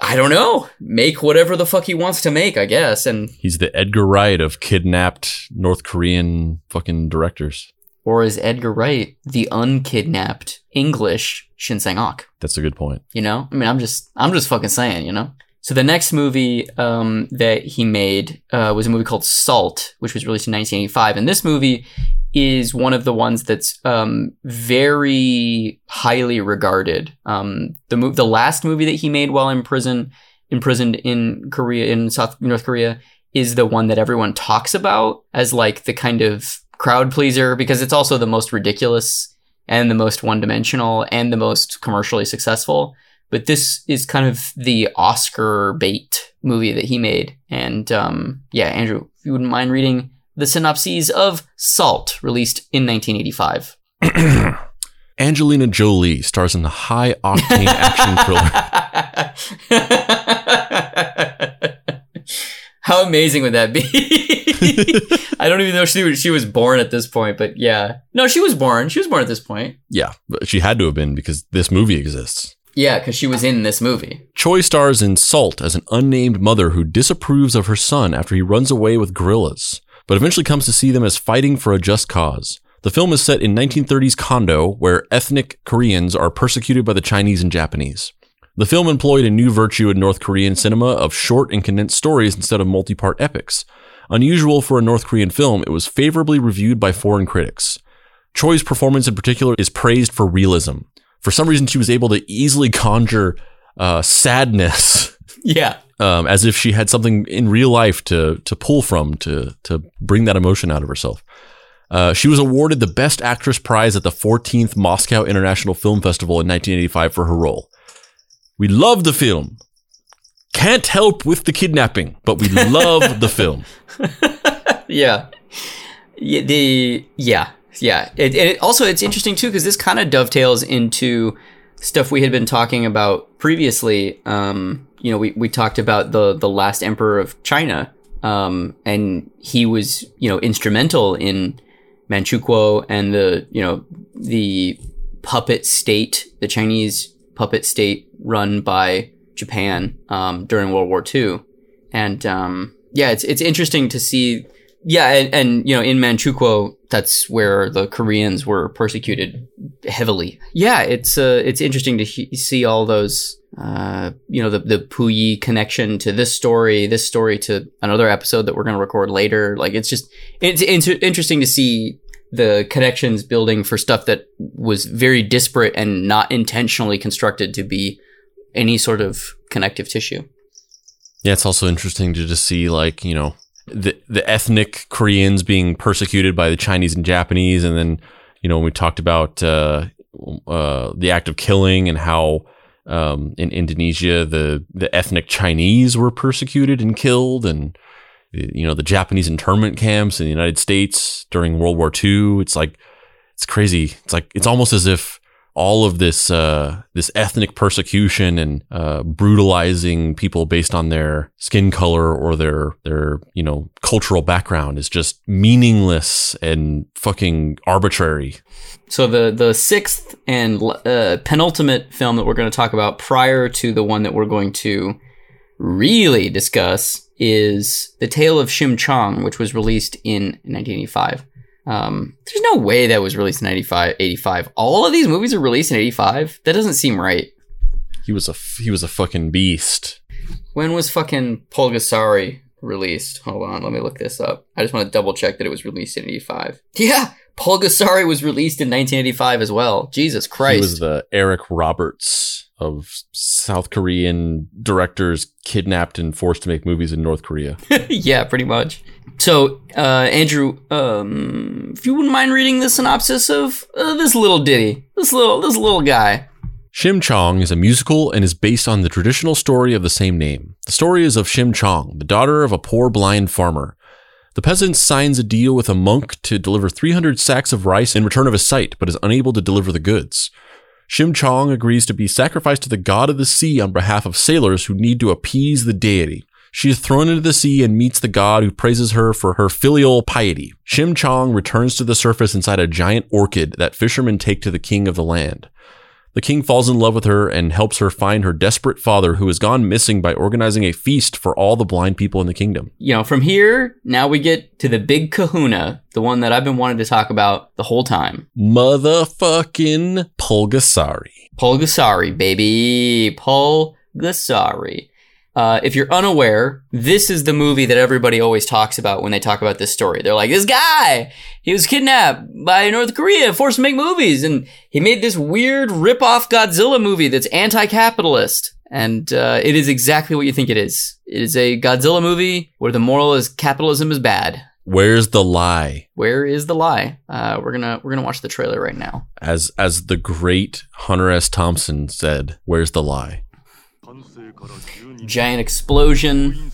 I don't know make whatever the fuck he wants to make I guess and He's the Edgar Wright of kidnapped North Korean fucking directors. Or is Edgar Wright the unkidnapped English Shin Sang-ok That's a good point. you know? I mean i'm just i'm just fucking saying you know? So the next movie um, that he made uh, was a movie called salt which was released in 1985 and this movie is one of the ones that's um, very highly regarded. Um, the mo- the last movie that he made while in prison imprisoned in korea in south north korea is the one that everyone talks about as like the kind of crowd pleaser because it's also the most ridiculous and the most one dimensional and the most commercially successful. But this is kind of the Oscar bait movie that he made. And um, yeah, Andrew, if you wouldn't mind reading the synopses of Salt, released in 1985. [clears throat] Angelina Jolie stars in the high octane action thriller. [laughs] How amazing would that be? [laughs] I don't even know she was, she was born at this point, but yeah. No, she was born. She was born at this point. Yeah, but she had to have been because this movie exists. Yeah, because she was in this movie. Choi stars in Salt as an unnamed mother who disapproves of her son after he runs away with guerrillas, but eventually comes to see them as fighting for a just cause. The film is set in 1930s Kondo, where ethnic Koreans are persecuted by the Chinese and Japanese. The film employed a new virtue in North Korean cinema of short and condensed stories instead of multi part epics. Unusual for a North Korean film, it was favorably reviewed by foreign critics. Choi's performance in particular is praised for realism. For some reason, she was able to easily conjure uh, sadness [laughs] Yeah. um, as if she had something in real life to to pull from to to bring that emotion out of herself. Uh, she was awarded the Best Actress prize at the 14th Moscow International Film Festival in 1985 for her role. We love the film. Can't help with the kidnapping, but we [laughs] love the film. [laughs] Yeah. Yeah, the yeah yeah it, it also it's interesting too because this kind of dovetails into stuff we had been talking about previously um you know we, we talked about the the last emperor of china um and he was you know instrumental in manchukuo and the you know the puppet state the chinese puppet state run by japan um during world war ii and um yeah it's it's interesting to see yeah, and, and you know, in Manchukuo, that's where the Koreans were persecuted heavily. Yeah, it's uh, it's interesting to he- see all those, uh, you know, the the Puyi connection to this story, this story to another episode that we're going to record later. Like, it's just it's, it's interesting to see the connections building for stuff that was very disparate and not intentionally constructed to be any sort of connective tissue. Yeah, it's also interesting to just see like you know the the ethnic Koreans being persecuted by the Chinese and Japanese, and then you know when we talked about uh, uh, the act of killing and how um, in Indonesia the the ethnic Chinese were persecuted and killed, and you know the Japanese internment camps in the United States during World War II. It's like it's crazy. It's like it's almost as if all of this uh, this ethnic persecution and uh, brutalizing people based on their skin color or their their you know cultural background is just meaningless and fucking arbitrary. So the the sixth and uh, penultimate film that we're going to talk about prior to the one that we're going to really discuss is The Tale of Shim Chong, which was released in 1985. Um, there's no way that was released in 85, 85. All of these movies are released in 85. That doesn't seem right. He was a he was a fucking beast. When was fucking Polgasari released? Hold on, let me look this up. I just want to double check that it was released in 85. Yeah, Polgasari was released in 1985 as well. Jesus Christ. He was the Eric Roberts of South Korean directors kidnapped and forced to make movies in North Korea. [laughs] yeah, pretty much. So, uh, Andrew, um, if you wouldn't mind reading the synopsis of uh, this little ditty, this little this little guy. Shim Chong is a musical and is based on the traditional story of the same name. The story is of Shim Chong, the daughter of a poor blind farmer. The peasant signs a deal with a monk to deliver 300 sacks of rice in return of his sight, but is unable to deliver the goods. Shim Chong agrees to be sacrificed to the god of the sea on behalf of sailors who need to appease the deity. She is thrown into the sea and meets the god who praises her for her filial piety. Shim Chong returns to the surface inside a giant orchid that fishermen take to the king of the land. The king falls in love with her and helps her find her desperate father who has gone missing by organizing a feast for all the blind people in the kingdom. You know, from here, now we get to the big kahuna, the one that I've been wanting to talk about the whole time. Motherfucking Pulgasari. Polgasari, baby. Polgasari. Uh, if you're unaware, this is the movie that everybody always talks about when they talk about this story. They're like, this guy, he was kidnapped by North Korea, forced to make movies, and he made this weird rip-off Godzilla movie that's anti-capitalist. And uh, it is exactly what you think it is. It is a Godzilla movie where the moral is capitalism is bad. Where's the lie? Where is the lie? Uh, we're gonna we're gonna watch the trailer right now. As as the great Hunter S. Thompson said, where's the lie? Giant explosion.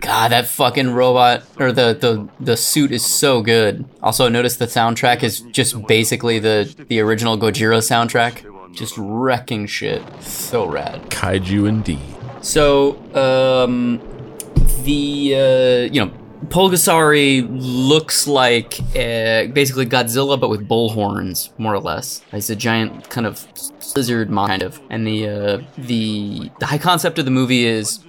God, that fucking robot or the the the suit is so good. Also, notice the soundtrack is just basically the the original Gojira soundtrack, just wrecking shit. So rad. Kaiju indeed. So, um, the uh, you know, Polgasari looks like uh, basically Godzilla, but with bull horns, more or less. He's a giant kind of lizard kind of. And the uh, the the high concept of the movie is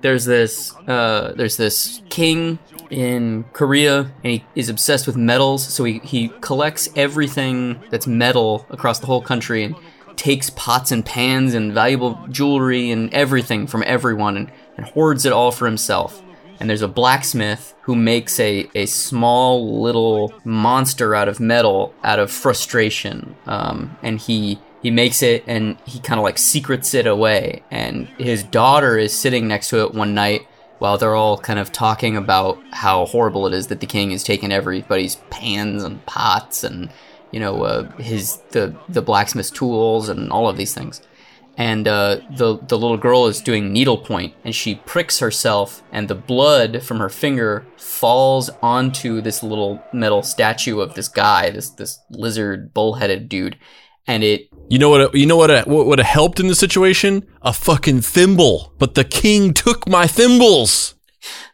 there's this uh, there's this king in Korea, and he is obsessed with metals. So he he collects everything that's metal across the whole country and takes pots and pans and valuable jewelry and everything from everyone and, and hoards it all for himself. And there's a blacksmith who makes a, a small little monster out of metal out of frustration. Um, and he he makes it and he kind of like secrets it away. And his daughter is sitting next to it one night while they're all kind of talking about how horrible it is that the king has taken everybody's pans and pots and you know uh, his the the blacksmith's tools and all of these things and uh, the the little girl is doing needlepoint, and she pricks herself, and the blood from her finger falls onto this little metal statue of this guy, this this lizard bullheaded dude, and it. You know what? You know what? What would have helped in the situation? A fucking thimble. But the king took my thimbles.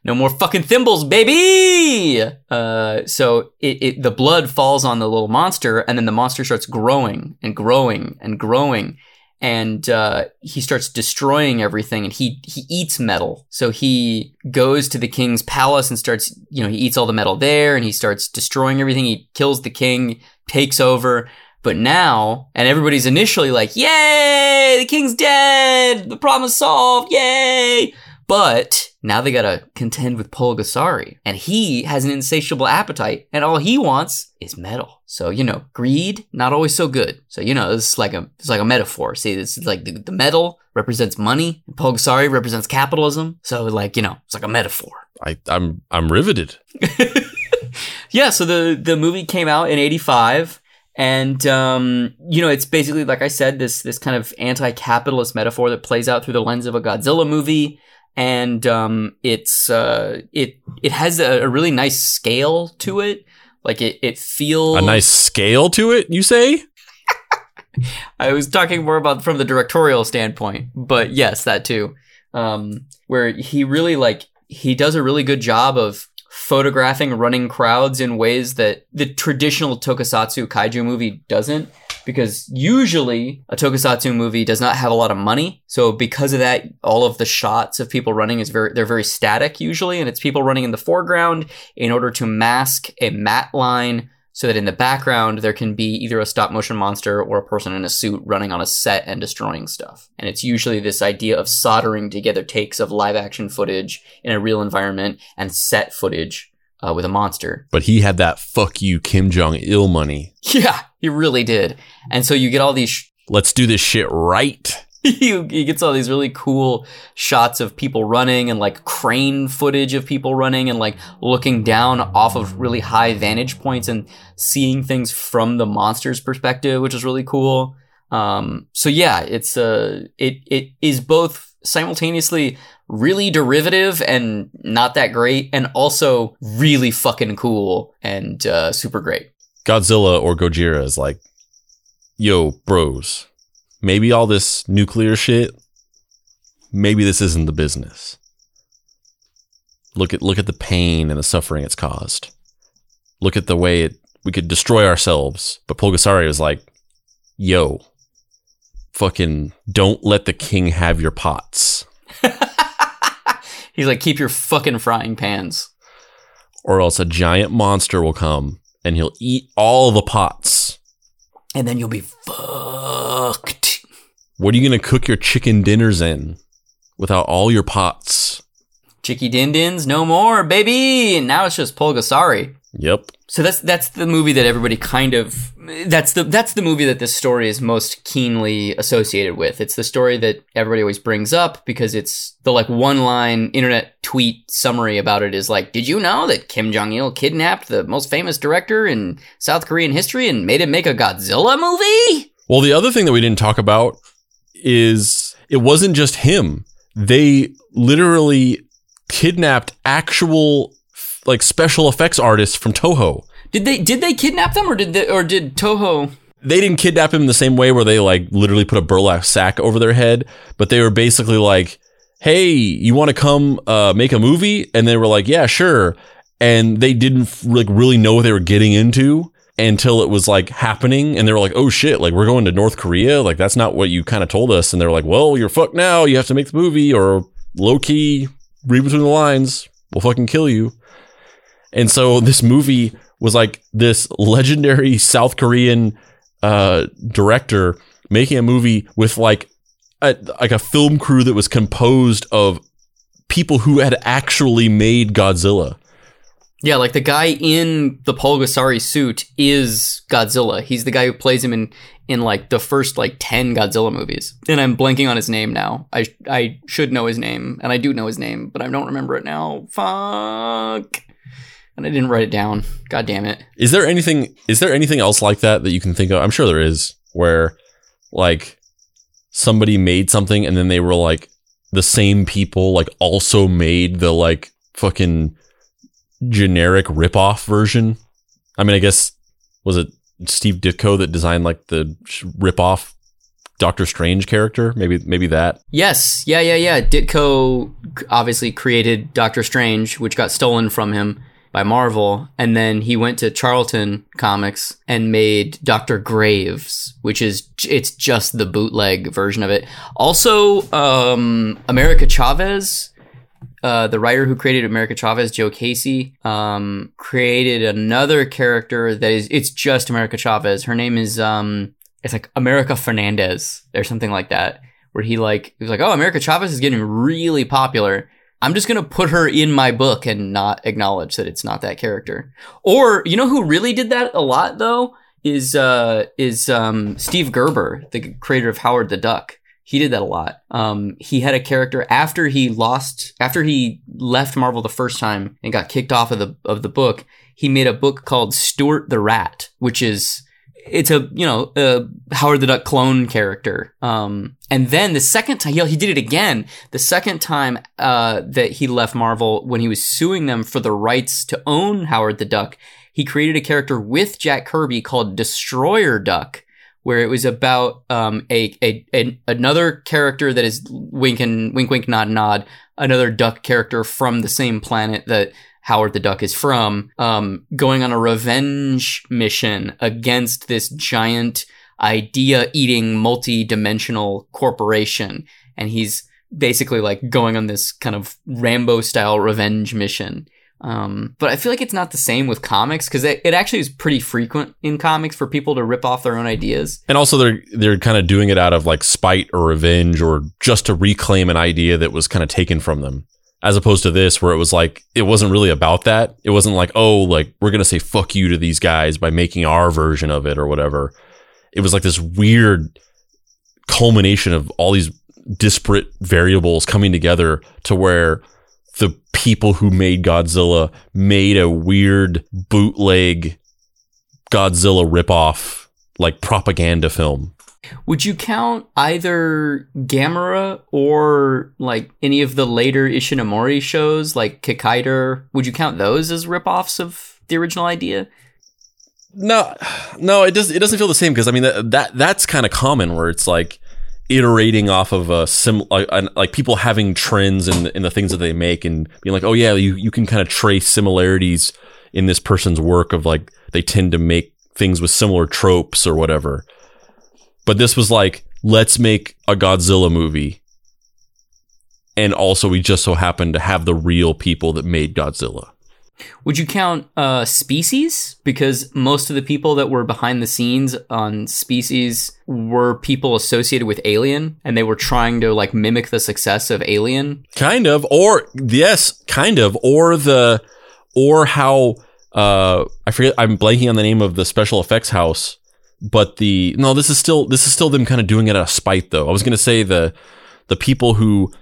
No more fucking thimbles, baby! Uh, so it, it the blood falls on the little monster, and then the monster starts growing and growing and growing and uh, he starts destroying everything and he he eats metal. So he goes to the king's palace and starts you know he eats all the metal there and he starts destroying everything. He kills the king takes over. But now and everybody's initially like yay! The king's dead! The problem is solved! Yay! But now they gotta contend with Pulgasari. And he has an insatiable appetite, and all he wants is metal. So, you know, greed, not always so good. So, you know, it's like a it's like a metaphor. See, this is like the, the metal represents money, and Pulgasari represents capitalism. So like, you know, it's like a metaphor. I, I'm I'm riveted. [laughs] yeah, so the the movie came out in eighty five and um, you know it's basically like i said this this kind of anti-capitalist metaphor that plays out through the lens of a godzilla movie and um, it's uh, it it has a, a, really nice scale to it. Like it it feels a nice scale to it. You say? [laughs] I was talking more about from the directorial standpoint, but yes, that too. Um, where he really like he does a really good job of photographing running crowds in ways that the traditional tokusatsu kaiju movie doesn't because usually a tokusatsu movie does not have a lot of money. So because of that, all of the shots of people running is very they're very static usually, and it's people running in the foreground in order to mask a matte line so that in the background there can be either a stop motion monster or a person in a suit running on a set and destroying stuff. And it's usually this idea of soldering together takes of live action footage in a real environment and set footage uh, with a monster. But he had that fuck you Kim Jong Il money. [laughs] Yeah, he really did. And so you get all these. Sh- Let's do this shit right. he, he gets all these really cool shots of people running and like crane footage of people running and like looking down off of really high vantage points and seeing things from the monster's perspective, which is really cool. Um, so yeah, it's uh, it it is both simultaneously really derivative and not that great, and also really fucking cool and uh, super great. Godzilla or Gojira is like, yo, bros, maybe all this nuclear shit, maybe this isn't the business. Look at look at the pain and the suffering it's caused. Look at the way it we could destroy ourselves. But Pulgasari was like, yo, fucking don't let the king have your pots. [laughs] He's like, keep your fucking frying pans. Or else a giant monster will come and he'll eat all the pots. And then you'll be fucked. What are you going to cook your chicken dinners in without all your pots? Chicky din dins, no more, baby. And now it's just Pulgasari. Yep. So that's that's the movie that everybody kind of that's the that's the movie that this story is most keenly associated with. It's the story that everybody always brings up because it's the like one line internet tweet summary about it is like, "Did you know that Kim Jong Il kidnapped the most famous director in South Korean history and made him make a Godzilla movie?" Well, the other thing that we didn't talk about is it wasn't just him. They literally kidnapped actual like special effects artists from Toho. Did they did they kidnap them or did they, or did Toho? They didn't kidnap him the same way where they like literally put a burlap sack over their head, but they were basically like, "Hey, you want to come uh, make a movie?" And they were like, "Yeah, sure." And they didn't like really know what they were getting into until it was like happening, and they were like, "Oh shit! Like we're going to North Korea? Like that's not what you kind of told us." And they were like, "Well, you're fucked now. You have to make the movie, or low key read between the lines. We'll fucking kill you." And so this movie was like this legendary South Korean uh, director making a movie with like a, like a film crew that was composed of people who had actually made Godzilla. Yeah, like the guy in the Pulgasari suit is Godzilla. He's the guy who plays him in in like the first like 10 Godzilla movies. And I'm blanking on his name now. I I should know his name and I do know his name, but I don't remember it now. Fuck. And I didn't write it down. God damn it. Is there anything is there anything else like that that you can think of? I'm sure there is where like somebody made something and then they were like the same people like also made the like fucking generic ripoff version. I mean, I guess was it Steve Ditko that designed like the ripoff Doctor Strange character? Maybe maybe that. Yes. Yeah, yeah, yeah. Ditko obviously created Doctor Strange, which got stolen from him by Marvel, and then he went to Charlton Comics and made Doctor Graves, which is it's just the bootleg version of it. Also, um, America Chavez, uh, the writer who created America Chavez, Joe Casey, um, created another character that is it's just America Chavez. Her name is um, it's like America Fernandez or something like that. Where he like he was like, oh, America Chavez is getting really popular. I'm just gonna put her in my book and not acknowledge that it's not that character. Or you know who really did that a lot though is uh is um Steve Gerber, the creator of Howard the Duck. He did that a lot. Um, he had a character after he lost, after he left Marvel the first time and got kicked off of the of the book. He made a book called Stewart the Rat, which is it's a you know a Howard the Duck clone character. Um, and then the second time he, he did it again. The second time uh, that he left Marvel when he was suing them for the rights to own Howard the Duck, he created a character with Jack Kirby called Destroyer Duck, where it was about um, a, a, a another character that is wink and wink wink nod nod another duck character from the same planet that Howard the Duck is from, um, going on a revenge mission against this giant idea eating multi dimensional corporation. And he's basically like going on this kind of Rambo style revenge mission. Um, but I feel like it's not the same with comics because it, it actually is pretty frequent in comics for people to rip off their own ideas. And also they're they're kind of doing it out of like spite or revenge or just to reclaim an idea that was kind of taken from them. As opposed to this where it was like it wasn't really about that. It wasn't like, "Oh, like we're going to say fuck you to these guys by making our version of it or whatever." It was like this weird culmination of all these disparate variables coming together to where the people who made Godzilla made a weird bootleg Godzilla ripoff, like propaganda film. Would you count either Gamera or like any of the later Ishinomori shows, like Kikaider? Would you count those as ripoffs of the original idea? No, no, it does. It doesn't feel the same because I mean that, that that's kind of common where it's like iterating off of a sim like, like people having trends in the, in the things that they make and being like, oh yeah, you you can kind of trace similarities in this person's work of like they tend to make things with similar tropes or whatever. But this was like, let's make a Godzilla movie. And also, we just so happen to have the real people that made Godzilla. Would you count uh, Species? Because most of the people that were behind the scenes on Species were people associated with Alien, and they were trying to like mimic the success of Alien. Kind of, or yes, kind of, or the, or how uh, I forget. I'm blanking on the name of the special effects house, but the no, this is still this is still them kind of doing it out of spite, though. I was gonna say the the people who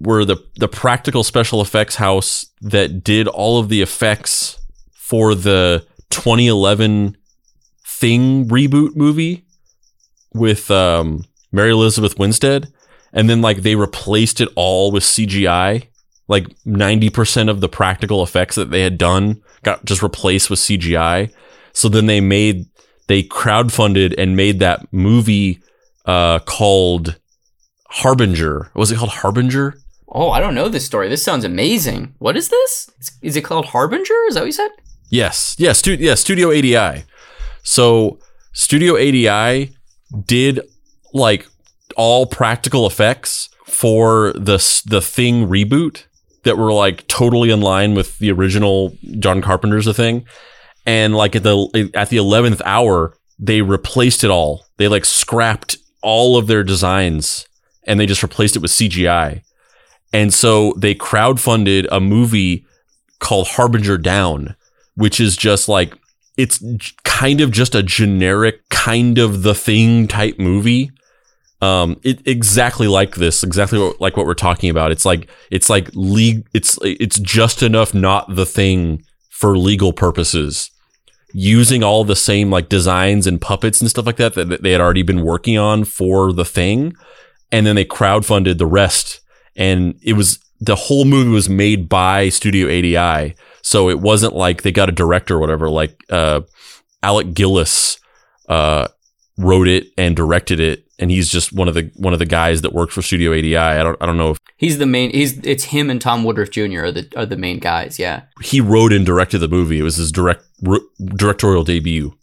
were the the practical special effects house that did all of the effects for the 2011 Thing reboot movie with um, Mary Elizabeth Winstead, and then like they replaced it all with CGI. Like 90% of the practical effects that they had done got just replaced with CGI. So then they made they crowdfunded and made that movie uh, called Harbinger. Was it called Harbinger? Oh, I don't know this story. This sounds amazing. What is this? Is it called Harbinger? Is that what you said? Yes. Yes. Stu- yeah, Studio ADI. So Studio ADI did like all practical effects for the the Thing reboot that were like totally in line with the original John Carpenter's The Thing, and like at the at the eleventh hour they replaced it all. They like scrapped all of their designs and they just replaced it with CGI And so they crowdfunded a movie called Harbinger Down, which is just like it's kind of just a generic kind of the thing type movie. Um, it exactly like this, exactly what, like what we're talking about. It's like it's like league. It's it's just enough not the thing for legal purposes, using all the same like designs and puppets and stuff like that that they had already been working on for the thing, and then they crowdfunded the rest, and it was the whole movie was made by Studio ADI, so it wasn't like they got a director or whatever. Like uh, Alec Gillis uh, wrote it and directed it, and he's just one of the one of the guys that worked for Studio ADI. I don't I don't know if He's the main. He's it's him and Tom Woodruff Jr. are the are the main guys. Yeah. he wrote and directed the movie. It was his direct r- directorial debut,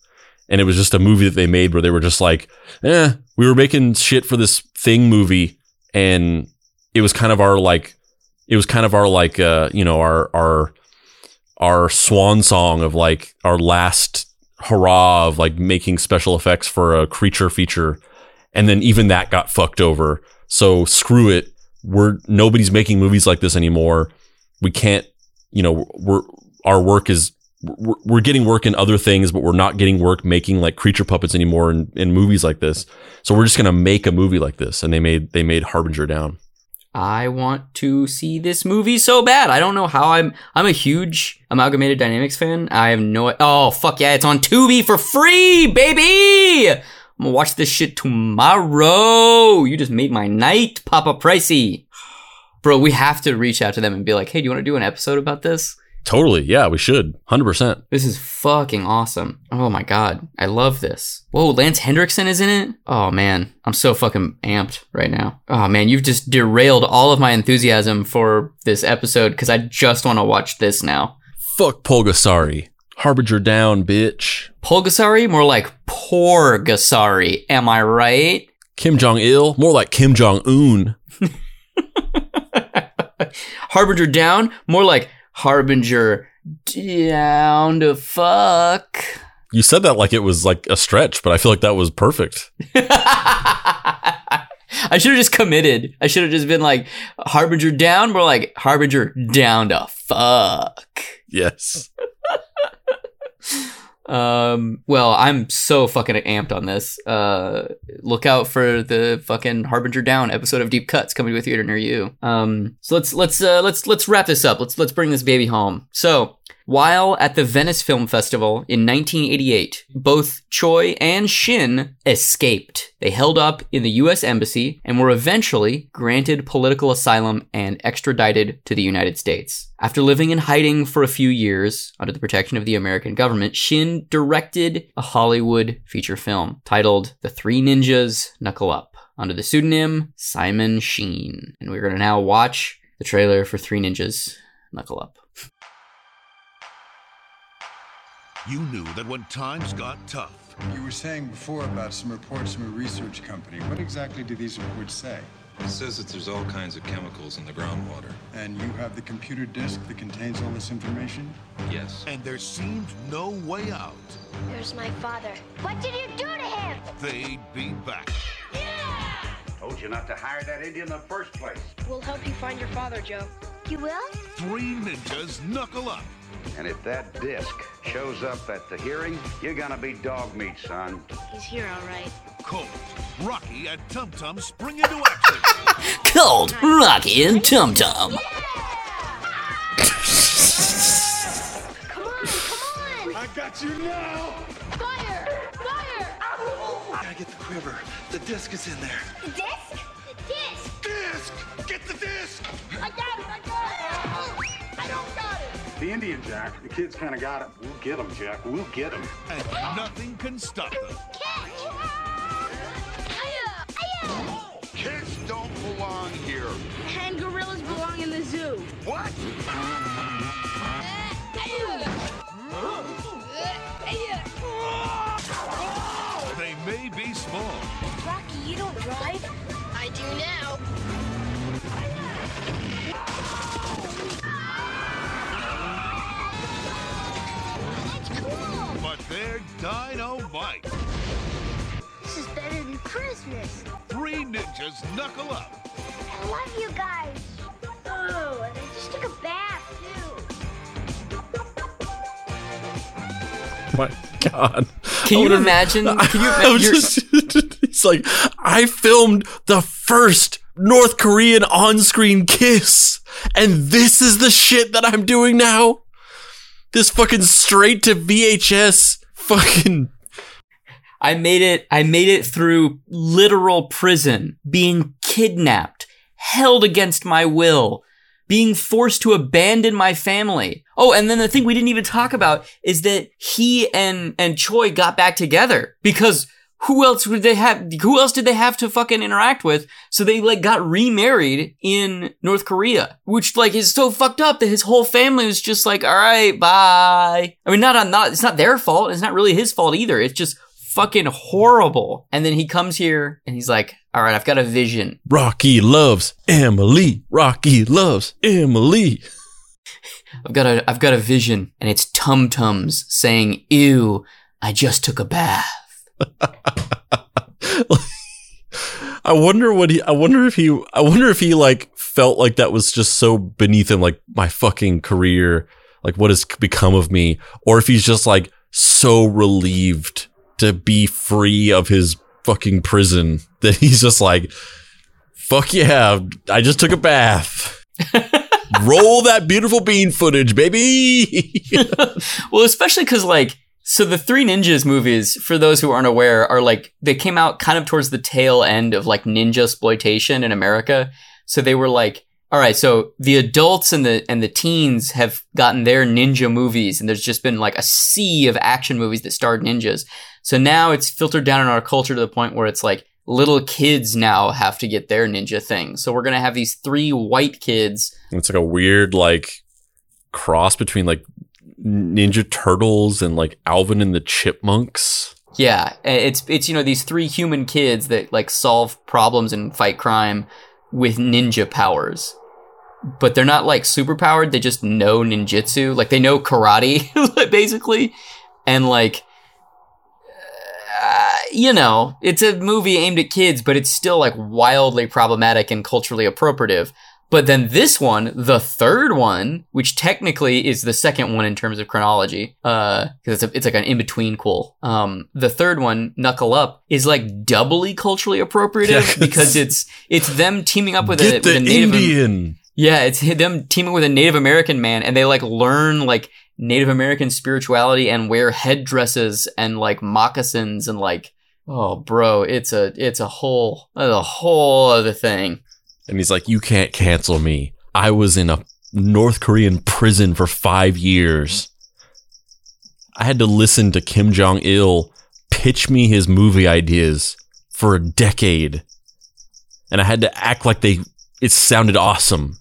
and it was just a movie that they made where they were just like, "Eh, we were making shit for this thing movie," and it was kind of our like, it was kind of our like, uh, you know, our our our swan song of like our last hurrah of like making special effects for a creature feature, and then even that got fucked over. So screw it. We're nobody's making movies like this anymore. We can't you know we're our work is we're, we're getting work in other things but we're not getting work making like creature puppets anymore in, in movies like this so we're just gonna make a movie like this and they made they made harbinger down I want to see this movie so bad. I don't know how I'm. I'm a huge Amalgamated Dynamics fan. I have no. Oh fuck yeah! It's on Tubi for free, baby. I'm gonna watch this shit tomorrow. You just made my night, Papa Pricey. Bro, we have to reach out to them and be like, hey, do you want to do an episode about this? totally yeah we should 100% This is fucking awesome. Oh my god. I love this. Whoa, Lance Henriksen is in it? Oh man. I'm so fucking amped right now. Oh man, you've just derailed all of my enthusiasm for this episode because I just want to watch this now. fuck Pulgasari harbinger down bitch Pulgasari? More like poor Porgasari. Am I right? kim jong-il more like kim jong-un [laughs] Harbinger down? More like Harbinger down to fuck. you said that like it was like a stretch but i feel like that was perfect [laughs] I should have just committed. I should have just been like Harbinger down, more like Harbinger down to fuck. yes [laughs] Um, well, I'm so fucking amped on this. Uh, look out for the fucking Harbinger Down episode of Deep Cuts coming to a theater near you. Um, so let's let's uh, let's let's wrap this up. Let's let's bring this baby home. So. While at the Venice Film Festival in 1988, both Choi and Shin escaped. They held up in the US Embassy and were eventually granted political asylum and extradited to the United States. After living in hiding for a few years under the protection of the American government, Shin directed a Hollywood feature film titled The Three Ninjas Knuckle Up under the pseudonym Simon Sheen. And we're going to now watch the trailer for Three Ninjas Knuckle Up. You knew that when times got tough, You were saying before about some reports from a research company. What exactly do these reports say? It says that there's all kinds of chemicals in the groundwater. And you have the computer disk that contains all this information? Yes. and there seemed no way out, There's my father. What did you do to him? they'd be back. Yeah! Told you not to hire that Indian in the first place. We'll help you find your father, Joe. You will? Three ninjas knuckle up. And if that disc shows up at the hearing, you're gonna be dog meat, son. He's here, all right. Colt, Rocky, and Tum Tum spring into action. [laughs] Colt, Rocky, and Tum Tum. Come on, come on! I got you now! Fire! Fire! I gotta get the quiver. The disc is in there. The disc? The Indian, Jack. The kid's kinda got it. We'll get them, Jack. We'll get them. And nothing can stop them. Catch! Aya! Aya! Kids don't belong here. And gorillas belong in the zoo. What? They may be small, Rocky, you don't drive? I do now. their Dino Bike. This is better than Christmas. Three ninjas knuckle up. I love you guys. Oh, and I just took a bath, too. My God. Can you imagine? [laughs] Can you imagine? [laughs] it's like, I filmed the first North Korean on screen kiss, and this is the shit that I'm doing now? This fucking straight to VHS fucking I made it. I made it through literal prison, being kidnapped, held against my will, being forced to abandon my family. Oh, and then the thing we didn't even talk about is that he and and Choi got back together because who else would they have? Who else did they have to fucking interact with? So they like got remarried in North Korea, which like is so fucked up that his whole family was just like, all right, bye. I mean, not on not it's not their fault. It's not really his fault either. It's just fucking horrible. And then he comes here and he's like, all right, I've got a vision. Rocky loves Emily. Rocky loves Emily. I've got a I've got a vision, and it's tum tums saying, "Ew, I just took a bath." I wonder what he. I wonder if he. I wonder if he like felt like that was just so beneath him, like my fucking career, like what has become of me, or if he's just like so relieved to be free of his fucking prison [laughs] that he's just like, fuck yeah, I just took a bath. [laughs] Roll that beautiful bean footage, baby. [laughs] Well, especially because like, so the Three Ninjas movies, for those who aren't aware, are like they came out kind of towards the tail end of like ninja exploitation in America. So they were like, all right, so the adults and the and the teens have gotten their ninja movies, and there's just been like a sea of action movies that starred ninjas. So now it's filtered down in our culture to the point where it's like little kids now have to get their ninja thing. So we're gonna have these three white kids It's like a weird like cross between like Ninja Turtles and like Alvin and the Chipmunks. Yeah, it's it's you know these three human kids that like solve problems and fight crime with ninja powers. But they're not like super powered, they just know ninjutsu. Like they know karate [laughs] basically. And like uh, you know, it's a movie aimed at kids, but it's still like wildly problematic and culturally appropriative. But then this one, the third one, which technically is the second one in terms of chronology, uh, because it's, a, it's like an in between cool. Um, the third one, Knuckle Up, is like doubly culturally appropriative because it's it's them teaming up with a, with the a native Indian. yeah, it's them teaming with a Native American man, and they like learn like Native American spirituality and wear headdresses and like moccasins and like oh, bro, it's a it's a whole a whole other thing. And he's like, You can't cancel me. I was in a North Korean prison for five years. I had to listen to Kim Jong il pitch me his movie ideas for a decade. And I had to act like they it sounded awesome.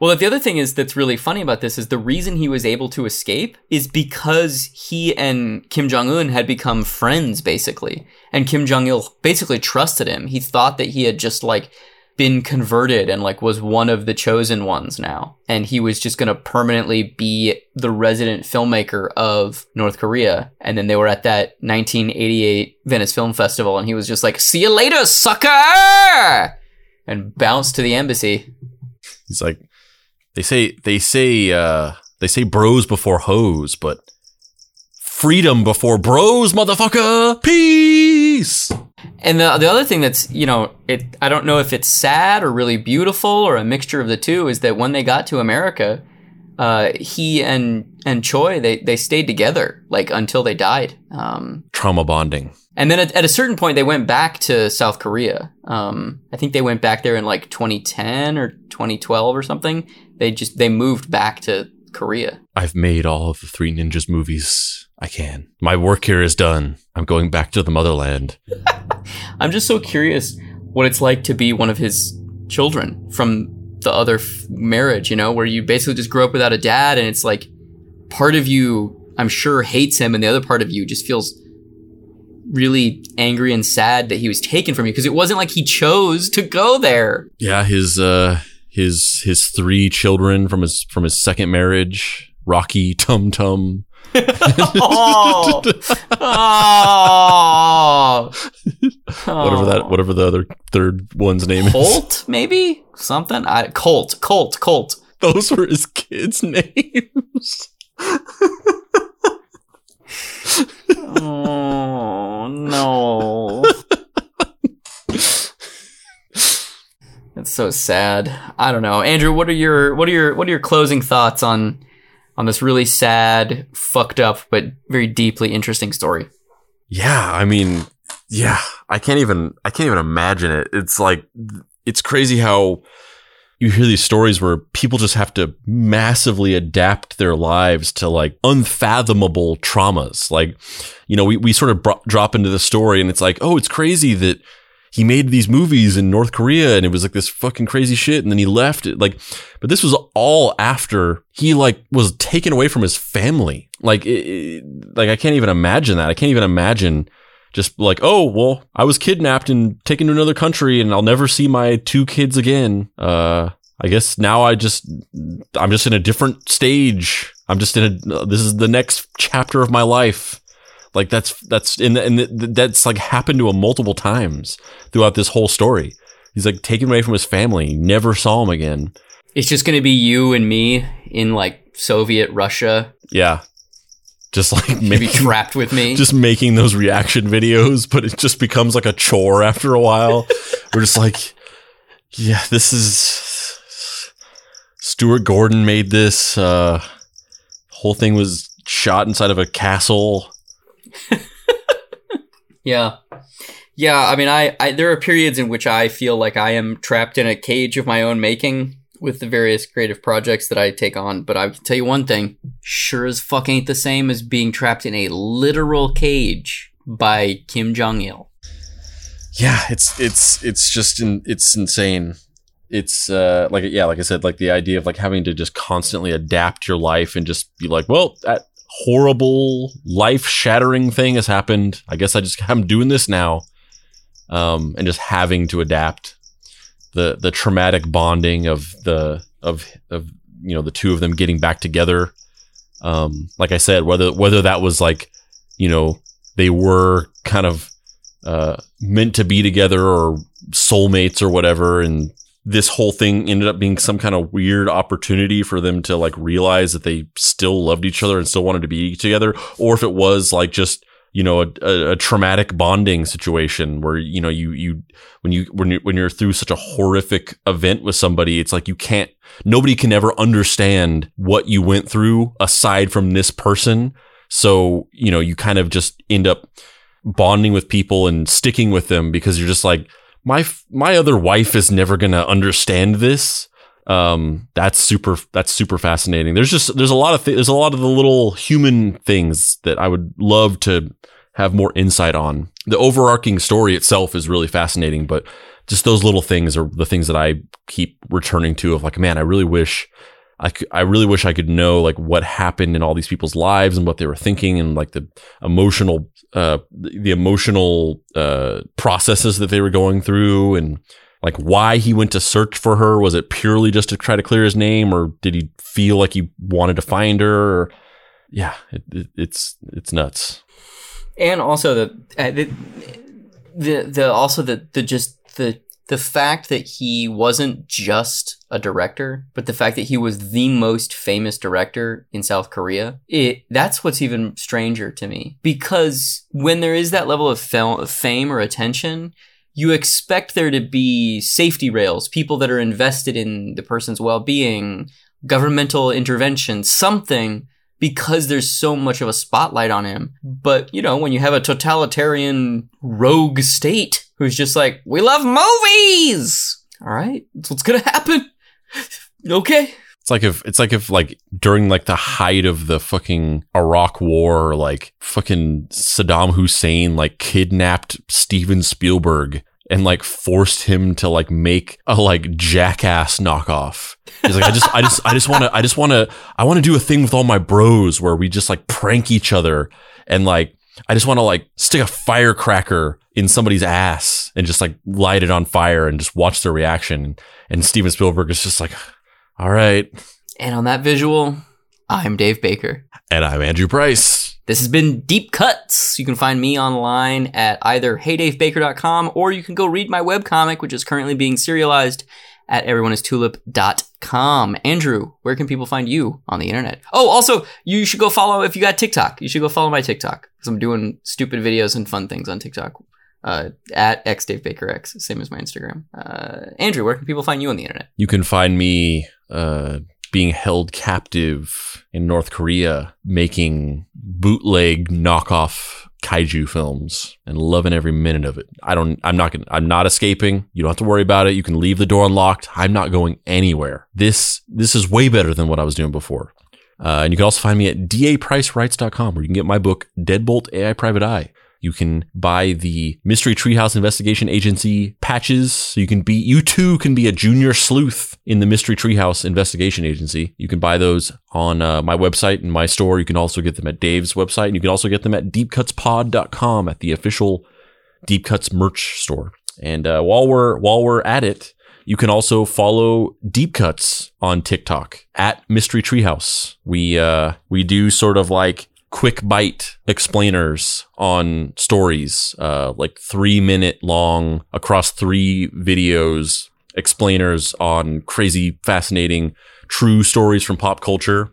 Well, the other thing is that's really funny about this is the reason he was able to escape is because he and Kim Jong Un had become friends, basically, and Kim Jong Il basically trusted him. He thought that he had just like been converted and like was one of the chosen ones now, and he was just gonna permanently be the resident filmmaker of North Korea. And then they were at that 1988 Venice Film Festival, and he was just like, "See you later, sucker," and bounced to the embassy. He's like, they say, they say, uh, they say bros before hoes, but freedom before bros, motherfucker. Peace. And the the other thing that's you know it I don't know if it's sad or really beautiful or a mixture of the two is that when they got to America, uh, he and and Choi they they stayed together like until they died. Um, Trauma bonding. and then at, at a certain point they went back to South Korea. Um, I think they went back there in like 2010 or 2012 or something. They just they moved back to Korea. I've made all of the three ninjas movies I can. My work here is done. I'm going back to the motherland. [laughs] I'm just so curious what it's like to be one of his children from the other f- marriage, you know, where you basically just grow up without a dad and it's like part of you, I'm sure, hates him and the other part of you just feels really angry and sad that he was taken from you because it wasn't like he chose to go there. Yeah, his uh his his three children from his from his second marriage, Rocky, Tum Tum oh. [laughs] Oh. whatever that, oh. whatever the other third one's name Holt, is. Colt, maybe something. I Colt, Colt, Colt. Those were his kids' [laughs] names. oh no. It's so sad. I don't know. Andrew, what are your what are your what are your closing thoughts on on this really sad, fucked up, but very deeply interesting story? Yeah, I mean, yeah, I can't even I can't even imagine it. It's like it's crazy how you hear these stories where people just have to massively adapt their lives to like unfathomable traumas. Like, you know, we, we sort of bro- drop into the story and it's like, oh, it's crazy that he made these movies in North Korea and it was like this fucking crazy shit. And then he left it. Like, but this was all after he like was taken away from his family. Like, it, like I can't even imagine that. I can't even imagine just like, oh, well, I was kidnapped and taken to another country and I'll never see my two kids again. Uh, I guess now I just, I'm just in a different stage. I'm just in a, this is the next chapter of my life. Like that's, that's, and, and that's like happened to him multiple times throughout this whole story. He's like taken away from his family, never saw him again. It's just going to be you and me in like Soviet Russia. Yeah just like maybe [laughs] trapped with me just making those reaction videos but it just becomes like a chore after a while [laughs] we're just like yeah this is stuart gordon made this uh whole thing was shot inside of a castle [laughs] yeah yeah i mean I, I there are periods in which i feel like i am trapped in a cage of my own making with the various creative projects that I take on. But I can tell you one thing: sure as fuck ain't the same as being trapped in a literal cage by Kim Jong Il. Yeah, it's it's it's just in, it's insane. It's uh, like yeah, like I said, like the idea of like having to just constantly adapt your life and just be like, well, that horrible life shattering thing has happened. I guess I just I'm doing this now, um, and just having to adapt the the traumatic bonding of the of of you know the two of them getting back together. Um, like I said, whether whether that was like you know they were kind of uh, meant to be together or soulmates or whatever, and this whole thing ended up being some kind of weird opportunity for them to like realize that they still loved each other and still wanted to be together, or if it was like just you know a, a, a, traumatic bonding situation where you know you you when you when you when you're through such a horrific event with somebody it's like you can't nobody can ever understand what you went through aside from this person. So you know you kind of just end up bonding with people and sticking with them because you're just like my my other wife is never going to understand this. Um that's super that's super fascinating. There's just there's a lot of th- there's a lot of the little human things that i would love to have more insight on. The overarching story itself is really fascinating but just those little things are the things that i keep returning to of like man i really wish I, could, I really wish I could know like what happened in all these people's lives and what they were thinking and like the emotional uh the emotional uh processes that they were going through and like why he went to search for her. Was it purely just to try to clear his name or did he feel like he wanted to find her or, yeah it, it, it's it's nuts. And also the, uh, the the the also the the just the the fact that he wasn't just a director, but the fact that he was the most famous director in South Korea, it that's what's even stranger to me. Because when there is that level of fame or attention, you expect there to be safety rails, people that are invested in the person's well-being, governmental intervention, something because there's so much of a spotlight on him. But, you know, when you have a totalitarian rogue state who's just like, we love movies! All right, that's what's gonna happen. [laughs] okay. It's like if it's like if like during like the height of the fucking Iraq war, like fucking Saddam Hussein like kidnapped Steven Spielberg and like forced him to like make a like jackass knockoff. He's like, I just, I just, I just want to, I just want to, I want to do a thing with all my bros where we just like prank each other and like, I just want to like stick a firecracker in somebody's ass and just like light it on fire and just watch their reaction. And Steven Spielberg is just like, all right. And on that visual, I'm Dave Baker. And I'm Andrew Price. This has been Deep Cuts. You can find me online at either heydavebaker.com or you can go read my webcomic, which is currently being serialized at everyoneistulip.com. Andrew, where can people find you on the internet? Oh, also, you should go follow, if you got TikTok, you should go follow my TikTok because I'm doing stupid videos and fun things on TikTok. Uh, at x Dave Baker X, same as my Instagram. Uh, Andrew, where can people find you on the internet? You can find me uh, being held captive in North Korea, making bootleg knockoff kaiju films and loving every minute of it. I don't I'm not going I'm not escaping. You don't have to worry about it. You can leave the door unlocked. I'm not going anywhere. This this is way better than what I was doing before. Uh, and you can also find me at dapricerights.com where you can get my book Deadbolt AI Private Eye. You can buy the Mystery Treehouse Investigation Agency patches. You can be, you too can be a junior sleuth in the Mystery Treehouse Investigation Agency. You can buy those on uh, my website and my store. You can also get them at Dave's website. And you can also get them at deepcutspod.com at the official Deep Cuts merch store. And uh, while we're while we're at it, you can also follow Deep Cuts on TikTok at Mystery Treehouse. We uh, we do sort of like quick bite explainers on stories, uh, like three minute long across three videos, explainers on crazy, fascinating, true stories from pop culture.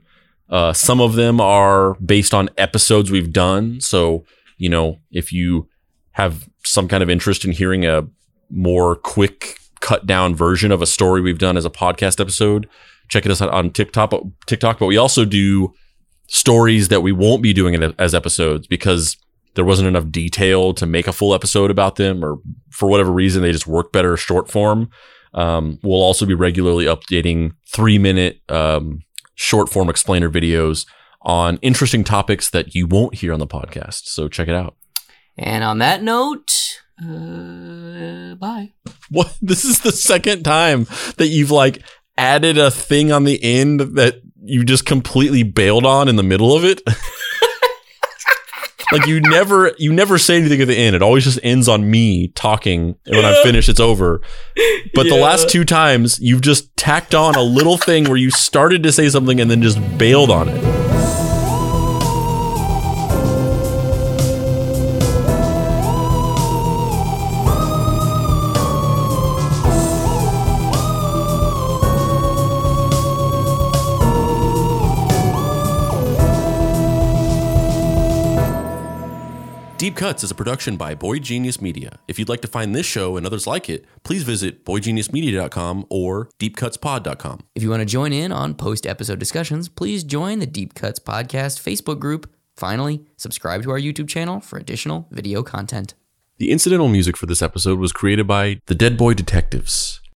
Uh, some of them are based on episodes we've done. So, you know, if you have some kind of interest in hearing a more quick, cut down version of a story we've done as a podcast episode, check it out on TikTok. TikTok, but we also do stories that we won't be doing it as episodes because there wasn't enough detail to make a full episode about them, or for whatever reason, they just work better short form. Um, we'll also be regularly updating three minute um, short form explainer videos on interesting topics that you won't hear on the podcast. So check it out. And on that note, uh, bye. What? [laughs] This is the second time that you've like added a thing on the end that you just completely bailed on in the middle of it. [laughs] like you never you never say anything at the end. It always just ends on me talking and when I'm finished it's over. But the last two times you've just tacked on a little thing where you started to say something and then just bailed on it. Deep Cuts is a production by Boy Genius Media. If you'd like to find this show and others like it, please visit boygeniusmedia.com or deepcutspod.com. If you want to join in on post episode discussions, please join the Deep Cuts Podcast Facebook group. Finally, subscribe to our YouTube channel for additional video content. The incidental music for this episode was created by the Deadboy Detectives.